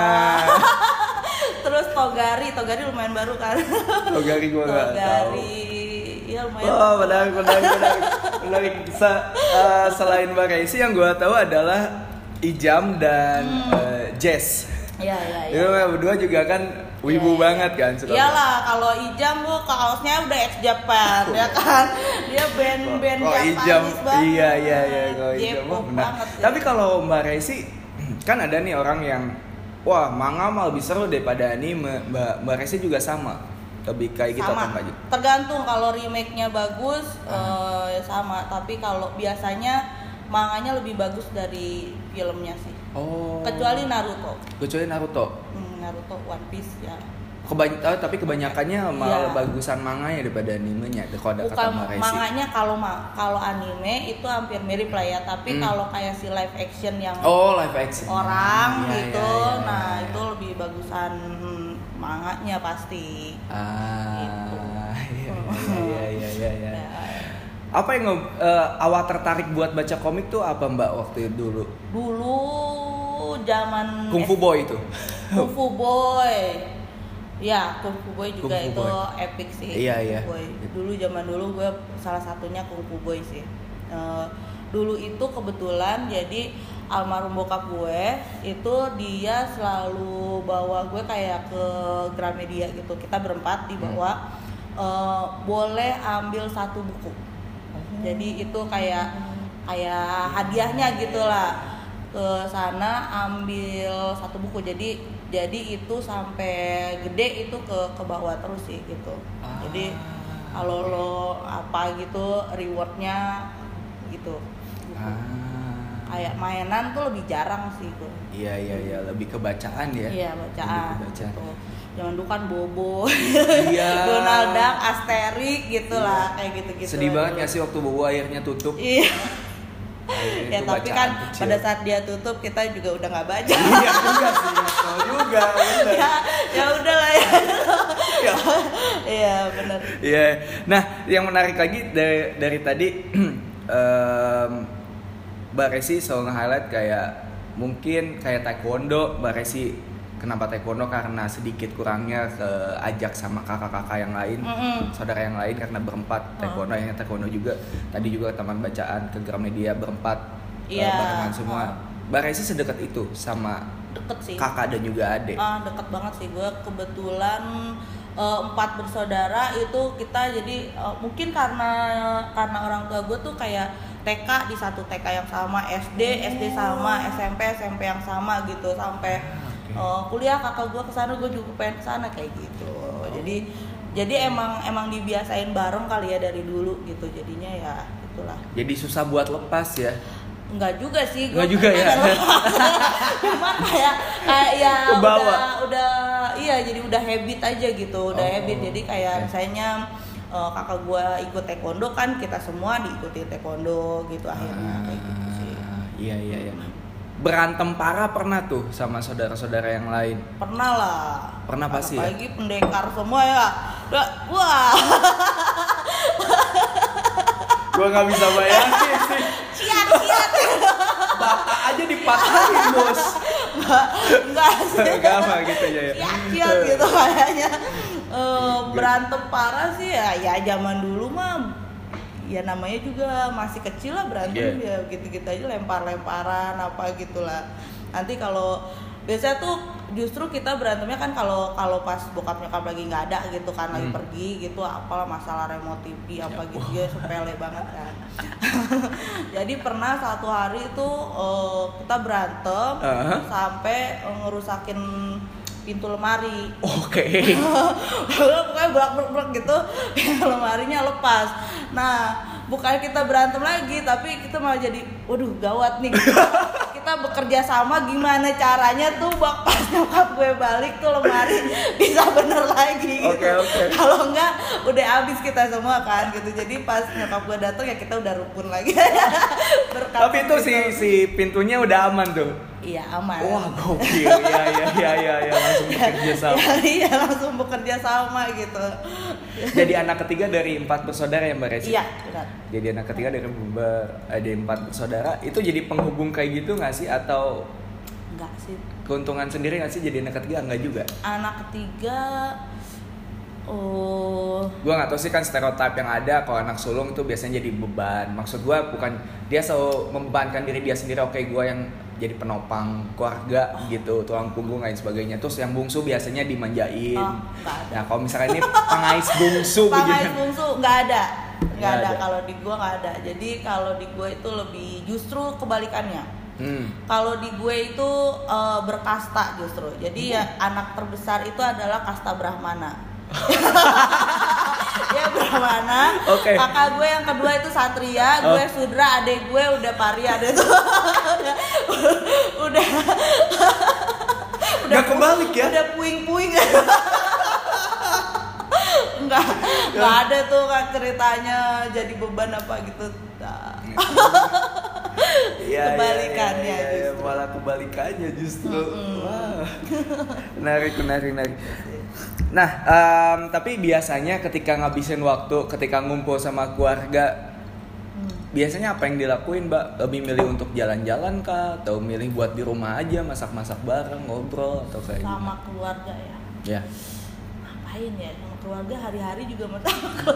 Terus Togari, Togari lumayan baru kan. Togari gue gak tahu. Togari, iya lumayan. Oh, menarik, menarik, menarik. menarik. Se- eh, selain Mbak yang gue tahu adalah Ijam dan Hmm. eh, Jess. Iya, iya, iya. Itu berdua juga kan wibu Iya, iya. banget kan suka Iyalah, kalau Ijam bu kaosnya udah ex Japan, ya kan? Dia band-band Oh, Japanis Ijam, banget. iya iya iya kalau Ijam mah benar. banget ya. Tapi kalau Mbak Resi <clears throat> kan ada nih orang yang wah manga mah lebih seru daripada anime. Mbak Mbak Resi juga sama. Lebih kayak gitu sama. apa? Tergantung kalau remake-nya bagus Ah. eh, sama, tapi kalau biasanya manganya lebih bagus dari filmnya sih. Oh. Kecuali Naruto. kecuali Naruto. Hmm, Naruto One Piece ya. Kebany oh, tapi kebanyakannya malah Iya. bagusan manganya daripada animenya. Kalau ada kata Bukan Mbak Resi. manganya kalau ma- kalau anime itu hampir mirip lah ya, tapi Hmm. kalau kayak si live action yang Oh, live action. orang Iya, gitu, iya, iya, nah iya. itu lebih bagusan manganya pasti. Ah, Gitu. iya, iya, <laughs> iya, iya. Ya, Apa yang eh, awal tertarik buat baca komik tuh apa Mbak waktu itu dulu? dulu zaman Kung Fu S- Boy itu. Kung Fu Boy. Ya, Kung Fu Boy juga Kung Fu itu Boy. epic sih. Iya, Kung Fu iya. Boy. Dulu zaman dulu gue salah satunya Kung Fu Boy sih. Eh, dulu itu kebetulan jadi almarhum bokap gue itu dia selalu bawa gue kayak ke Gramedia gitu. Kita berempat dibawa eh, boleh ambil satu buku. Jadi itu kayak kayak hadiahnya gitulah ke sana ambil satu buku jadi jadi itu sampai gede itu ke ke bawah terus sih gitu Ah. jadi kalau lo apa gitu rewardnya gitu Ah. kayak mainan tuh lebih jarang sih gue Iya iya iya lebih ke bacaan ya. iya bacaan ke bacaan. gitu. zaman dulu kan bobo Iya. <laughs> Donald Duck Asterix gitu Iya. lah kayak gitu gitu Sedih banget gak sih waktu bobo akhirnya tutup? iya ya itu tapi kan kecil. pada saat dia tutup kita juga udah nggak baca Iya juga sih, betul juga. bener. ya ya udah lah ya <laughs> Iya. iya benar Iya. Nah, yang menarik lagi dari dari tadi <clears throat> em, Mbak Resi selalu nge-highlight kayak mungkin kayak taekwondo Mbak Resi kenapa taekwondo? Karena sedikit kurangnya ke ajak sama kakak-kakak yang lain Mm-mm. saudara yang lain karena berempat taekwondo. Yang taekwondo juga. Tadi juga teman bacaan ke Gramedia berempat eh, Iya. barengan semua. Mbak Resi sedekat itu sama deket sih. kakak dan juga adik? Ah, deket banget sih. Gue kebetulan eh, empat bersaudara itu kita jadi eh, mungkin karena karena orang tua gue tuh kayak TK di satu TK yang sama SD SD sama SMP SMP yang sama gitu. Sampai eh, kuliah kakak gue ke sana gue juga pengen ke sana kayak gitu jadi jadi emang emang dibiasain bareng kali ya dari dulu gitu jadinya ya itulah jadi susah buat lepas ya Enggak juga sih, Enggak juga ya? <laughs> Cuman kayak kayak ya Kebawa. udah udah iya jadi udah habit aja gitu, udah Oh, habit. Jadi kayak oke. misalnya eh, kakak gua ikut taekwondo kan kita semua diikuti taekwondo gitu akhirnya kayak gitu sih. Ah, Iya iya iya. Berantem parah pernah tuh sama saudara-saudara yang lain. Pernah lah. Pernah pasti ya? Apalagi pendekar semua ya. Udah, wah, <laughs> Gua nggak bisa bayangin sih. ciat ciat. Bata aja dipatahin bos. Enggak sih. Gama gitu ya. ya. ciat gitu kayaknya Eh, berantem parah sih ya ya zaman dulu mah ya namanya juga masih kecil lah berantem Iya. ya gitu-gitu aja lempar-lemparan apa gitulah nanti kalau biasanya tuh justru kita berantemnya kan kalau kalau pas bokap nyokap lagi nggak ada gitu kan lagi Hmm. pergi gitu apalah masalah remote TV apa Ya, gitu ya sepele banget kan <laughs> jadi pernah satu hari itu eh, kita berantem Aha. sampai eh, ngerusakin pintu lemari Oke. <laughs> pokoknya berak berak berak gitu <laughs> lemarinya lepas nah bukan kita berantem lagi tapi kita malah jadi waduh gawat nih <laughs> kita bekerja sama gimana caranya tuh bak pas nyokap gue balik tuh lemari bisa bener lagi gitu. Oke, oke. kalau enggak udah habis kita semua kan gitu jadi pas nyokap gue datang ya kita udah rukun lagi Berkat Tapi itu si gitu. si pintunya udah aman tuh. Iya aman Wah gokil. Iya iya iya iya <laughs> ya, langsung bekerja sama. iya langsung bekerja sama gitu Jadi anak ketiga dari empat bersaudara ya Mbak Resi? iya benar Jadi anak ketiga dari ber- ada empat bersaudara itu jadi penghubung kayak gitu nggak sih atau enggak sih keuntungan sendiri nggak sih jadi anak ketiga nggak juga? anak ketiga oh Gua nggak tahu sih kan stereotip yang ada kalau anak sulung itu biasanya jadi beban. Maksud gua bukan dia selalu membebankan diri dia sendiri. Oke, gua yang jadi penopang keluarga gitu, tulang punggung lain sebagainya. Terus yang bungsu biasanya dimanjain. Oh, ada. Nah, kalau misalnya ini pengais bungsu <laughs> pangais begitu. bungsu nggak ada nggak ada, ada. kalau di gua nggak ada jadi kalau di gua itu lebih justru kebalikannya Hmm. kalau di gue itu eh, berkasta justru jadi ya anak terbesar itu adalah kasta brahmana <laughs> ya brahmana Oke. kakak gue yang kedua itu satria Oh. gue sudra adik gue udah paria deh tuh <laughs> <laughs> udah Nggak kebalik ya? udah puing-puing <laughs> Enggak, enggak ada tuh kan ceritanya jadi beban apa gitu. Nah, Iya, Kebalikannya iya, iya, justru. malah kebalikannya justru. Mm-mm. Wah. Menarik, menarik, menarik. Nah, em, tapi biasanya ketika ngabisin waktu, ketika ngumpul sama keluarga. Biasanya apa yang dilakuin, Mbak? Lebih milih untuk jalan-jalan kah? Atau milih buat di rumah aja, masak-masak bareng, ngobrol, atau kayak sama gimana? keluarga ya. Ya. Ngapain ya sama keluarga hari-hari juga sama <laughs> keluarga.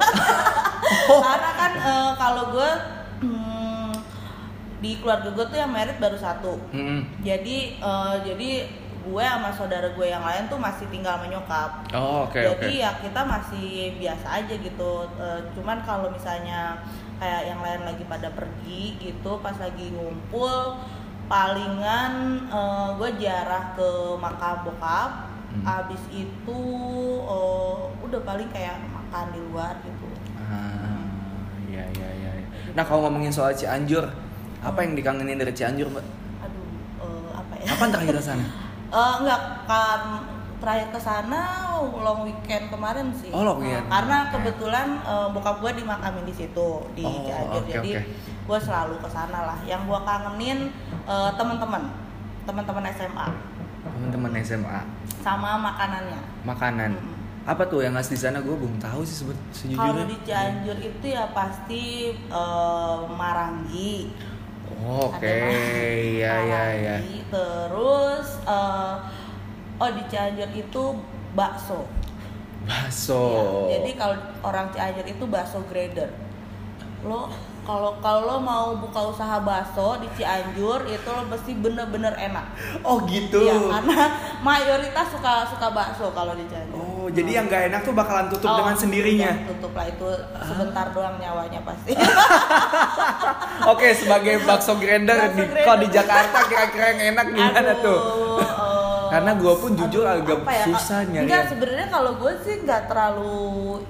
Karena kan eh, kalau gue hmm, di keluarga gue tuh yang merit baru satu. Mm-mm. Jadi eh, jadi gue sama saudara gue yang lain tuh masih tinggal sama nyokap. Oh, oke, Jadi oke. ya kita masih biasa aja gitu. Eh, cuman kalau misalnya kayak yang lain lagi pada pergi gitu, pas lagi ngumpul, palingan eh, gue jarah ke makam bokap. Hmm. Abis itu eh, udah paling kayak makan di luar gitu. Ah, iya, iya, iya. Nah, kalau ngomongin soal Cianjur, Apa yang dikangenin dari Cianjur, Mbak? aduh eh, apa ya Apa terakhir sana? <laughs> Eh, enggak kan terakhir ke sana long weekend kemarin sih. Oh, long weekend. Eh, karena kebetulan eh, bokap gue dimakamin di situ di Oh, Cianjur. oke, Jadi oke. gue selalu ke sana lah. Yang gue kangenin eh, teman-teman, teman-teman SMA Teman-teman SMA. sama makanannya. Makanan. Mm-mm. Apa tuh yang khas di sana? Gue belum tahu sih sebut Kalau sejujurnya. di Cianjur itu ya pasti eh, marangi. Oh, Oke, iya iya iya. marangi. Terus eh, oh di Cianjur itu bakso. Bakso. Ya, jadi kalau orang Cianjur itu bakso grader. Lo kalau kalau lo mau buka usaha bakso di Cianjur itu lo pasti bener-bener enak. Oh gitu. Iya, karena mayoritas suka suka bakso kalau di Cianjur. Oh, jadi yang nggak enak tuh bakalan tutup Oh, dengan sendirinya. iya, Tutup lah itu sebentar doang nyawanya pasti. <laughs> Oke, sebagai bakso grinder Bakso di, kalau di Jakarta kira-kira yang enak gimana Aduh, tuh? eh, Karena gua pun jujur aduh, agak ya, susah nyari Enggak, sebenarnya kalau gue sih nggak terlalu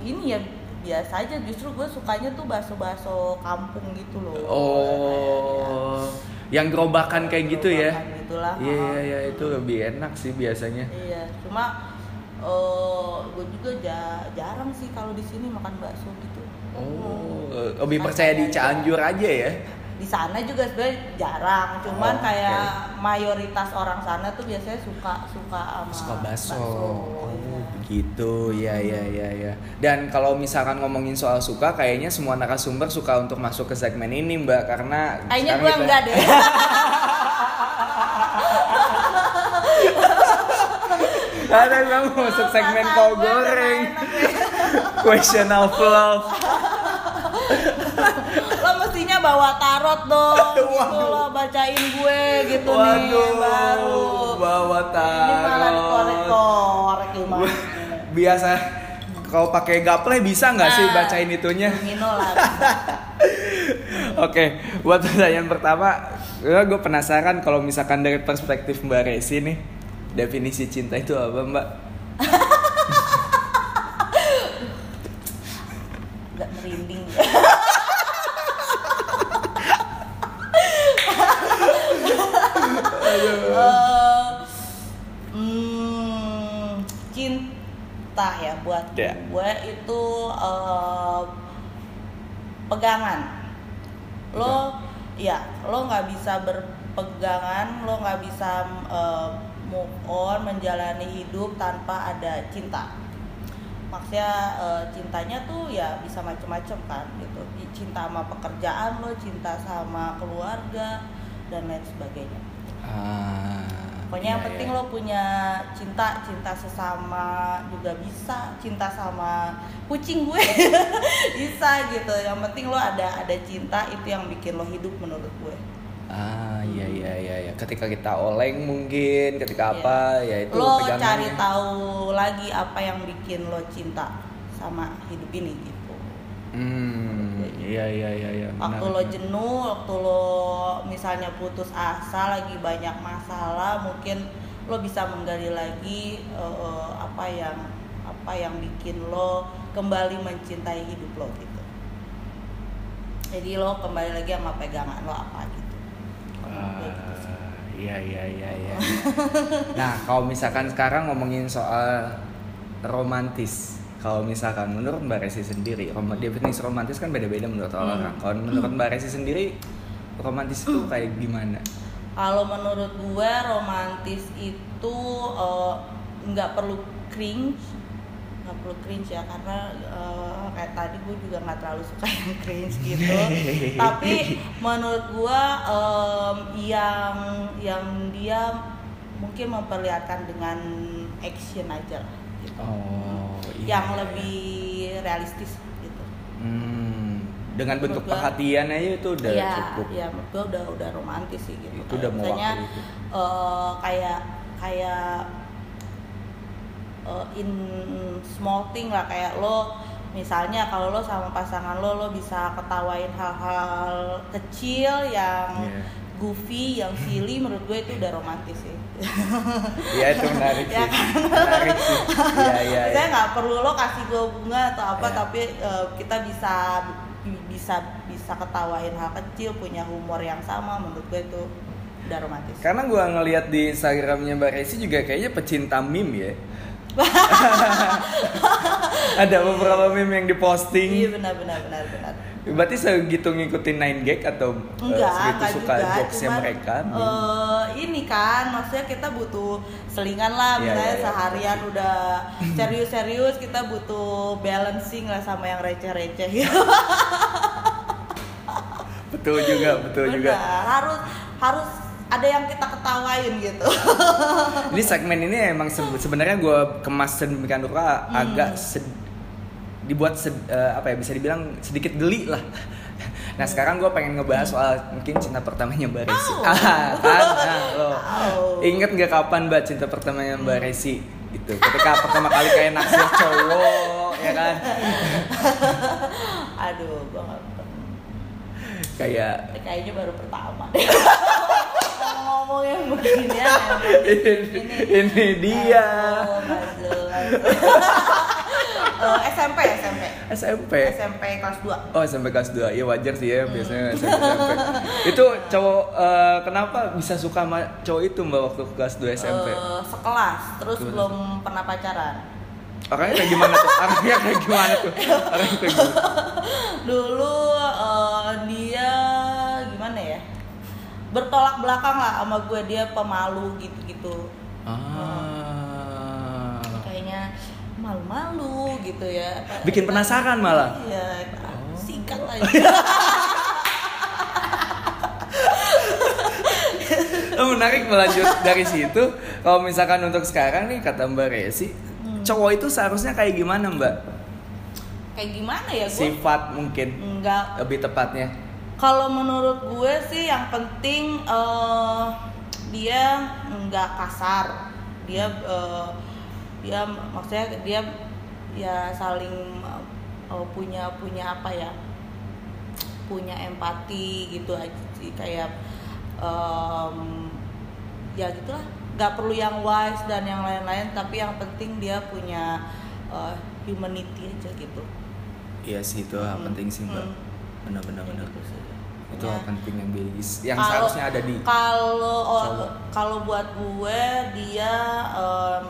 ini ya biasa aja. Justru gue sukanya tuh bakso-bakso kampung gitu loh. Oh, yang gerobakan kayak gitu ya? Gitulah, Iya oh. iya iya itu lebih enak sih biasanya. Iya, cuma eh gue juga ja- jarang sih kalau di sini makan bakso gitu. Oh, lebih percaya di Cianjur aja ya? Di sana juga sebenarnya jarang, Oh, cuman kayak mayoritas orang sana tuh biasanya suka suka sama Suka bakso. iya. Oh, begitu. Ya ya ya ya. Dan kalau misalkan ngomongin soal suka, kayaknya semua narasumber suka untuk masuk ke segmen ini, Mbak, karena Kayaknya gue kita- enggak deh. Ada kamu masuk segmen udah goreng. enak deh. Question of love. Mestinya bawa tarot dong, gitu <laughs> Waduh. lo bacain gue gitu Waduh, nih baru. bawa Ini malah tarot. dikorek-korek gimana? Biasa kalau pakai gaple bisa nggak sih Nah, bacain itunya? <laughs> Oke, buat pertanyaan pertama, gue penasaran kalau misalkan dari perspektif Mbak Resi nih, definisi cinta itu apa Mbak? Gak merinding. Eh, hmm, cinta ya buat Ya. gue itu eh, pegangan lo ya lo nggak bisa berpegangan lo nggak bisa eh, move on menjalani hidup tanpa ada cinta. Maksudnya eh, cintanya tuh ya bisa macem-macem kan gitu. Cinta sama pekerjaan lo cinta sama keluarga dan lain sebagainya. Ah, pokoknya yang iya, penting iya. lo punya cinta cinta sesama juga bisa cinta sama kucing gue <laughs> bisa gitu. Yang penting lo ada ada cinta itu yang bikin lo hidup menurut gue Ah, iya iya iya iya. Ketika kita oleng mungkin, ketika Iya. apa ya itu lo pegangannya. cari tahu lagi apa yang bikin lo cinta sama hidup ini gitu Hmm, iya iya iya iya. waktu benar, lo benar. jenuh waktu lo misalnya putus asa lagi banyak masalah mungkin lo bisa menggali lagi eh, apa yang apa yang bikin lo kembali mencintai hidup lo gitu jadi lo kembali lagi sama pegangan lo apa gitu iya iya iya iya. nah, kalau misalkan sekarang ngomongin soal romantis. Kalau misalkan menurut Mbak Resi sendiri, rom- definisi romantis kan beda-beda menurut Hmm. orang. Kalau menurut Mbak Resi sendiri, romantis itu kayak gimana? kalau menurut gue romantis itu eh, nggak perlu cringe nggak perlu cringe ya karena eh, kayak tadi gue juga nggak terlalu suka yang cringe gitu tapi menurut gue em, yang yang dia mungkin memperlihatkan dengan action aja lah gitu. Oh, iya. yang lebih realistis gitu Hmm, dengan bentuk gua- perhatian aja itu udah Iya, cukup. Iya, menurut gue udah udah romantis sih gitu. Itu udah Misalnya itu. eh, kayak kayak eh, in small thing lah kayak lo misalnya kalau lo sama pasangan lo lo bisa ketawain hal-hal kecil yang Iya. goofy yang silly <laughs> menurut gue itu udah romantis sih Iya itu menarik Ya sih. Menarik sih. Iya iya. <laughs> saya nggak perlu lo kasih gue bunga atau apa Iya. tapi eh, kita bisa bisa bisa ketawain hal kecil punya humor yang sama menurut gue itu udah romantis Karena gua ngelihat di Instagramnya Mbak Resi juga kayaknya pecinta meme ya. <laughs> Ada beberapa meme yang diposting. iya benar benar benar benar Berarti segitu ngikutin Nine Gag atau eh, enggak segitu enggak suka juga jokesnya cuman mereka? eh, ini kan maksudnya kita butuh selingan lah Iya, misalnya iya, iya. seharian udah <laughs> serius-serius kita butuh balancing lah sama yang receh-receh gitu betul juga, betul juga. Benar, harus harus ada yang kita ketawain gitu <laughs> Ini segmen ini emang se- sebenarnya gue kemas sedemikian rupa Hmm. agak sed- dibuat sed- eh, apa ya bisa dibilang sedikit geli lah. <laughs> Nah sekarang gue pengen ngebahas soal mungkin cinta pertamanya Mbak Resi. Oh. Ah, kan, nah, lo Oh. inget nggak kapan Mbak cinta pertamanya Mbak Resi? Gitu. Ketika pertama kali kayak naksir cowok, ya kan? <laughs> aduh nggak Kayak kayaknya baru pertama ngomong yang begini ya ini, ini dia. Eh, SMP SMP SMP. SMP kelas 2 Oh SMP kelas 2, iya wajar sih ya biasanya SMP, SMP. Itu cowok eh, kenapa bisa suka sama cowok itu mbak waktu kelas 2 SMP? Eh, sekelas terus Terus. belum pernah pacaran Orangnya kayak gimana tuh? Orangnya kayak gimana tuh? Orangnya kayak gimana? <laughs> dulu eh, dia gimana ya bertolak belakang lah sama gue dia pemalu gitu-gitu Ah. kayaknya malu-malu gitu ya Bikin penasaran malah. iya Oh. singkat aja <laughs> Oh, menarik melanjut dari situ. Kalau misalkan untuk sekarang nih kata Mbak Resi, cowok itu seharusnya kayak gimana Mbak? kayak gimana ya gue Sifat mungkin enggak lebih tepatnya. Kalau menurut gue sih yang penting eh, dia nggak kasar dia eh, dia maksudnya dia ya saling eh, punya punya apa ya punya empati gitu aja kayak em, ya gitulah nggak perlu yang wise dan yang lain-lain tapi yang penting dia punya eh, humanity aja gitu Iya sih itu Hmm, penting sih Mbak. hmm. Benar-benar benar. Gitu sih. Itu Ya. penting yang biologis yang Kalau- seharusnya ada di kalau kalau buat gue dia em,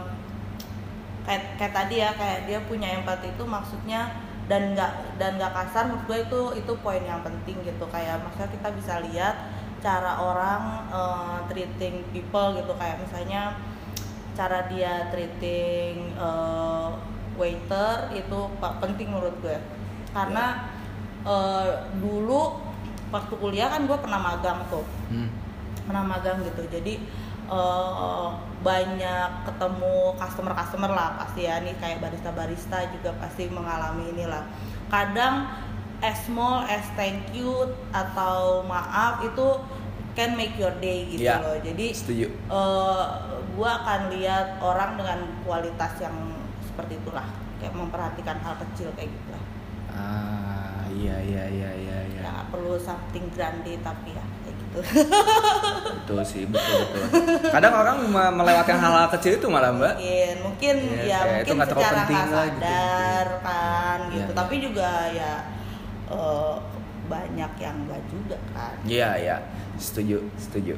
kayak kayak tadi ya kayak dia punya empati itu maksudnya dan nggak dan nggak kasar menurut gue itu itu poin yang penting gitu. Kayak maksudnya kita bisa lihat cara orang eh, treating people gitu. Kayak misalnya cara dia treating eh, waiter itu penting menurut gue. Karena eh, dulu waktu kuliah kan gue pernah magang tuh Hmm. pernah magang gitu jadi eh, banyak ketemu customer customer lah pasti ya nih kayak barista barista juga pasti mengalami inilah kadang as small as thank you atau maaf itu can make your day gitu Iya. loh jadi Setuju. eh gua akan lihat orang dengan kualitas yang seperti itulah kayak memperhatikan hal kecil kayak gitu lah Ah, iya iya iya iya iya. ya nggak perlu something grande tapi ya kayak gitu <laughs> Betul sih, betul betul. Kadang orang me- melewatkan hal-hal kecil itu malah, Mbak. mungkin mungkin Iya, ya itu mungkin terlalu secara nggak lah gitu. sadar kan Iya, gitu iya. tapi juga ya eh, banyak yang enggak juga kan Iya, iya. Setuju, setuju.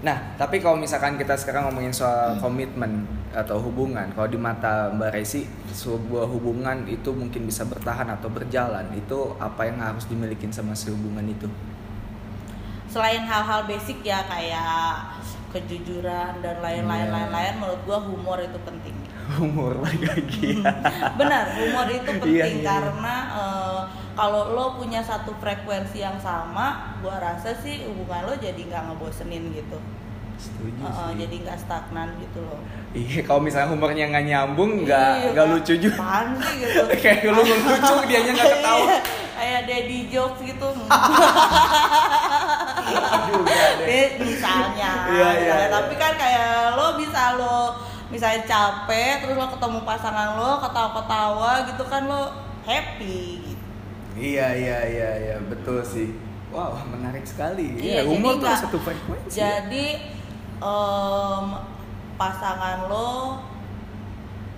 Nah, tapi kalau misalkan kita sekarang ngomongin soal komitmen atau hubungan, kalau di mata Mbak Resi, sebuah hubungan itu mungkin bisa bertahan atau berjalan, itu apa yang harus dimiliki sama si hubungan itu? selain hal-hal basic ya kayak kejujuran dan lain-lain Iya. lain-lain menurut gua humor itu penting <laughs> Umur lagi. benar humor itu penting Iya, iya, iya. karena eh, kalau lo punya satu frekuensi yang sama gua rasa sih hubungan lo jadi nggak ngebosenin gitu Setuju eh, sih. jadi nggak stagnan gitu loh Iya, kalau misalnya humornya nggak nyambung, nggak Iya, nggak kan? lucu juga. Apaan sih gitu <laughs> Kayak lu lucu, dianya nggak <laughs> ketawa. Iya, kayak daddy jokes gitu <laughs> juga deh. Eh, misalnya Iya, iya, iya. tapi kan kayak lo bisa lo misalnya capek terus lo ketemu pasangan lo ketawa-ketawa gitu kan lo happy gitu. Iya iya iya iya betul sih. Wow, menarik sekali. Iya, Iya, umur tuh satu frekuensi. Jadi em, pasangan lo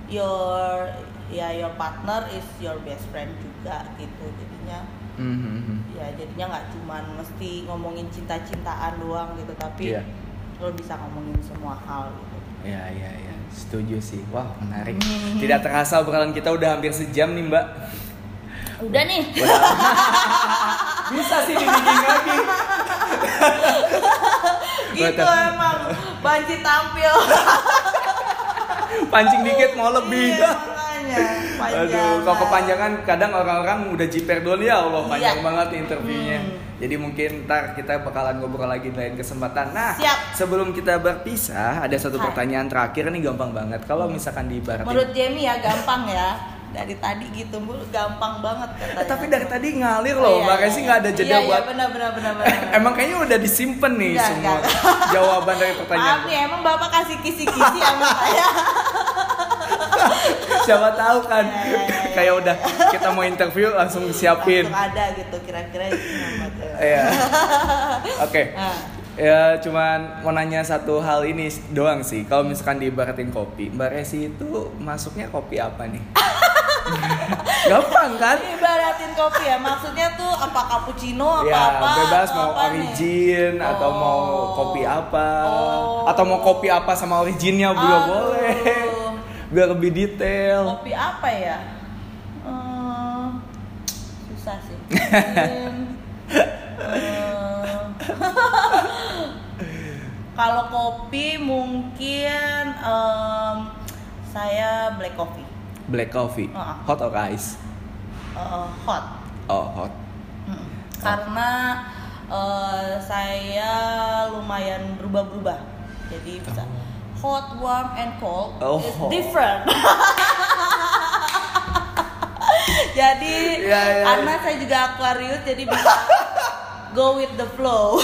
your ya your partner is your best friend juga gitu jadinya Mhm. ya jadinya nggak cuman mesti ngomongin cinta-cintaan doang gitu tapi Iya. lo bisa ngomongin semua hal gitu Iya, iya, iya. Setuju sih. Wah, menarik. Hmm. Tidak terasa obrolan kita udah hampir sejam nih, Mbak. Udah nih Udah. Bisa sih dibikin lagi. <laughs> gitu emang banci tampil <laughs> Pancing dikit mau lebih. Iya, panjang Aduh, kalau kepanjangan kadang orang-orang udah jiper dulu ya Allah panjang Iya. banget interviewnya. Hmm. Jadi mungkin ntar kita bakalan ngobrol lagi di lain kesempatan. Nah, Siap. sebelum kita berpisah, ada satu Hai. pertanyaan terakhir nih gampang banget. Kalau misalkan diibaratin menurut Jamie ya gampang ya dari tadi gitu Bu, gampang banget katanya Eh, tapi dari tadi ngalir Oh, loh, iya, makanya iya, sih nggak ada iya. jeda Iya, iya, buat. benar benar benar benar Emang kayaknya udah disimpan nih Enggak, semua enggak. jawaban dari Maaf pertanyaan. nih, emang bapak kasih kisi-kisi sama saya. <laughs> Siapa tahu kan, Iya, iya, iya. kayak udah kita mau interview langsung siapin. Langsung ada gitu, kira-kira. Iya. <laughs> Oke. Nah, Ya cuman mau nanya satu hal ini doang sih. Kalau misalkan diibaratin kopi, Mbak Resi itu masuknya kopi apa nih? <laughs> <laughs> Gampang kan? ibaratin kopi ya, maksudnya tuh apa cappuccino apa Ya apa? bebas mau apa nih? origin atau Oh. mau kopi apa Oh. atau mau kopi apa sama originnya juga Aduh. boleh. Biar lebih detail. Kopi apa ya? Eh, susah sih. <laughs> Eh, <laughs> Kalau kopi mungkin em, saya black coffee. Black coffee, Uh-uh. hot or ice? Eh, hot. Oh hot. Mm. Karena eh, saya lumayan berubah-berubah. Jadi bisa hot, warm, and cold Oh. is different. <laughs> jadi Ya, ya. karena saya juga Aquarius jadi bisa go with the flow. <laughs>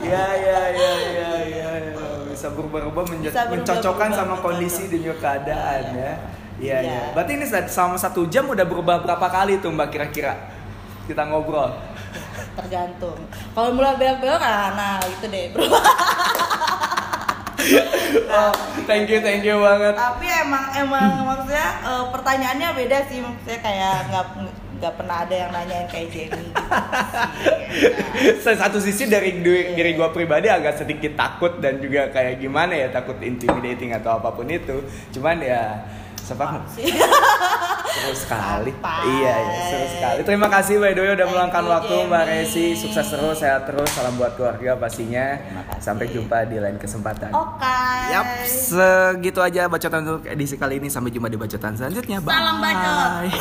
Ya ya ya ya ya ya. bisa berubah-ubah mencocokkan sama kondisi dan juga keadaan Iya, ya. Iya Iya. iya. Berarti ini selama satu jam udah berubah berapa kali tuh Mbak kira-kira? Kita ngobrol. Tergantung. Kalau mulai belok-belok ah, nah itu deh bro. <laughs> Oh, thank you thank you banget. Tapi emang emang maksudnya eh, pertanyaannya beda sih maksudnya kayak nggak nggak pernah ada yang nanyain kayak Jamie gitu sih. Satu sisi dari diri, diri gue pribadi agak sedikit takut dan juga kayak gimana ya takut intimidating atau apa pun itu. Cuman ya sepak Sih. <laughs> seru sekali. Santai. Iya ya seru sekali. Terima kasih Mbak Doyo udah Thank meluangkan waktu Mbak Jamie. Resi. Sukses terus, sehat terus. Salam buat keluarga pastinya. Sampai jumpa di lain kesempatan. Oke. Yap, segitu aja bacotan untuk edisi kali ini. Sampai jumpa di bacotan selanjutnya. Bye. Salam bacot.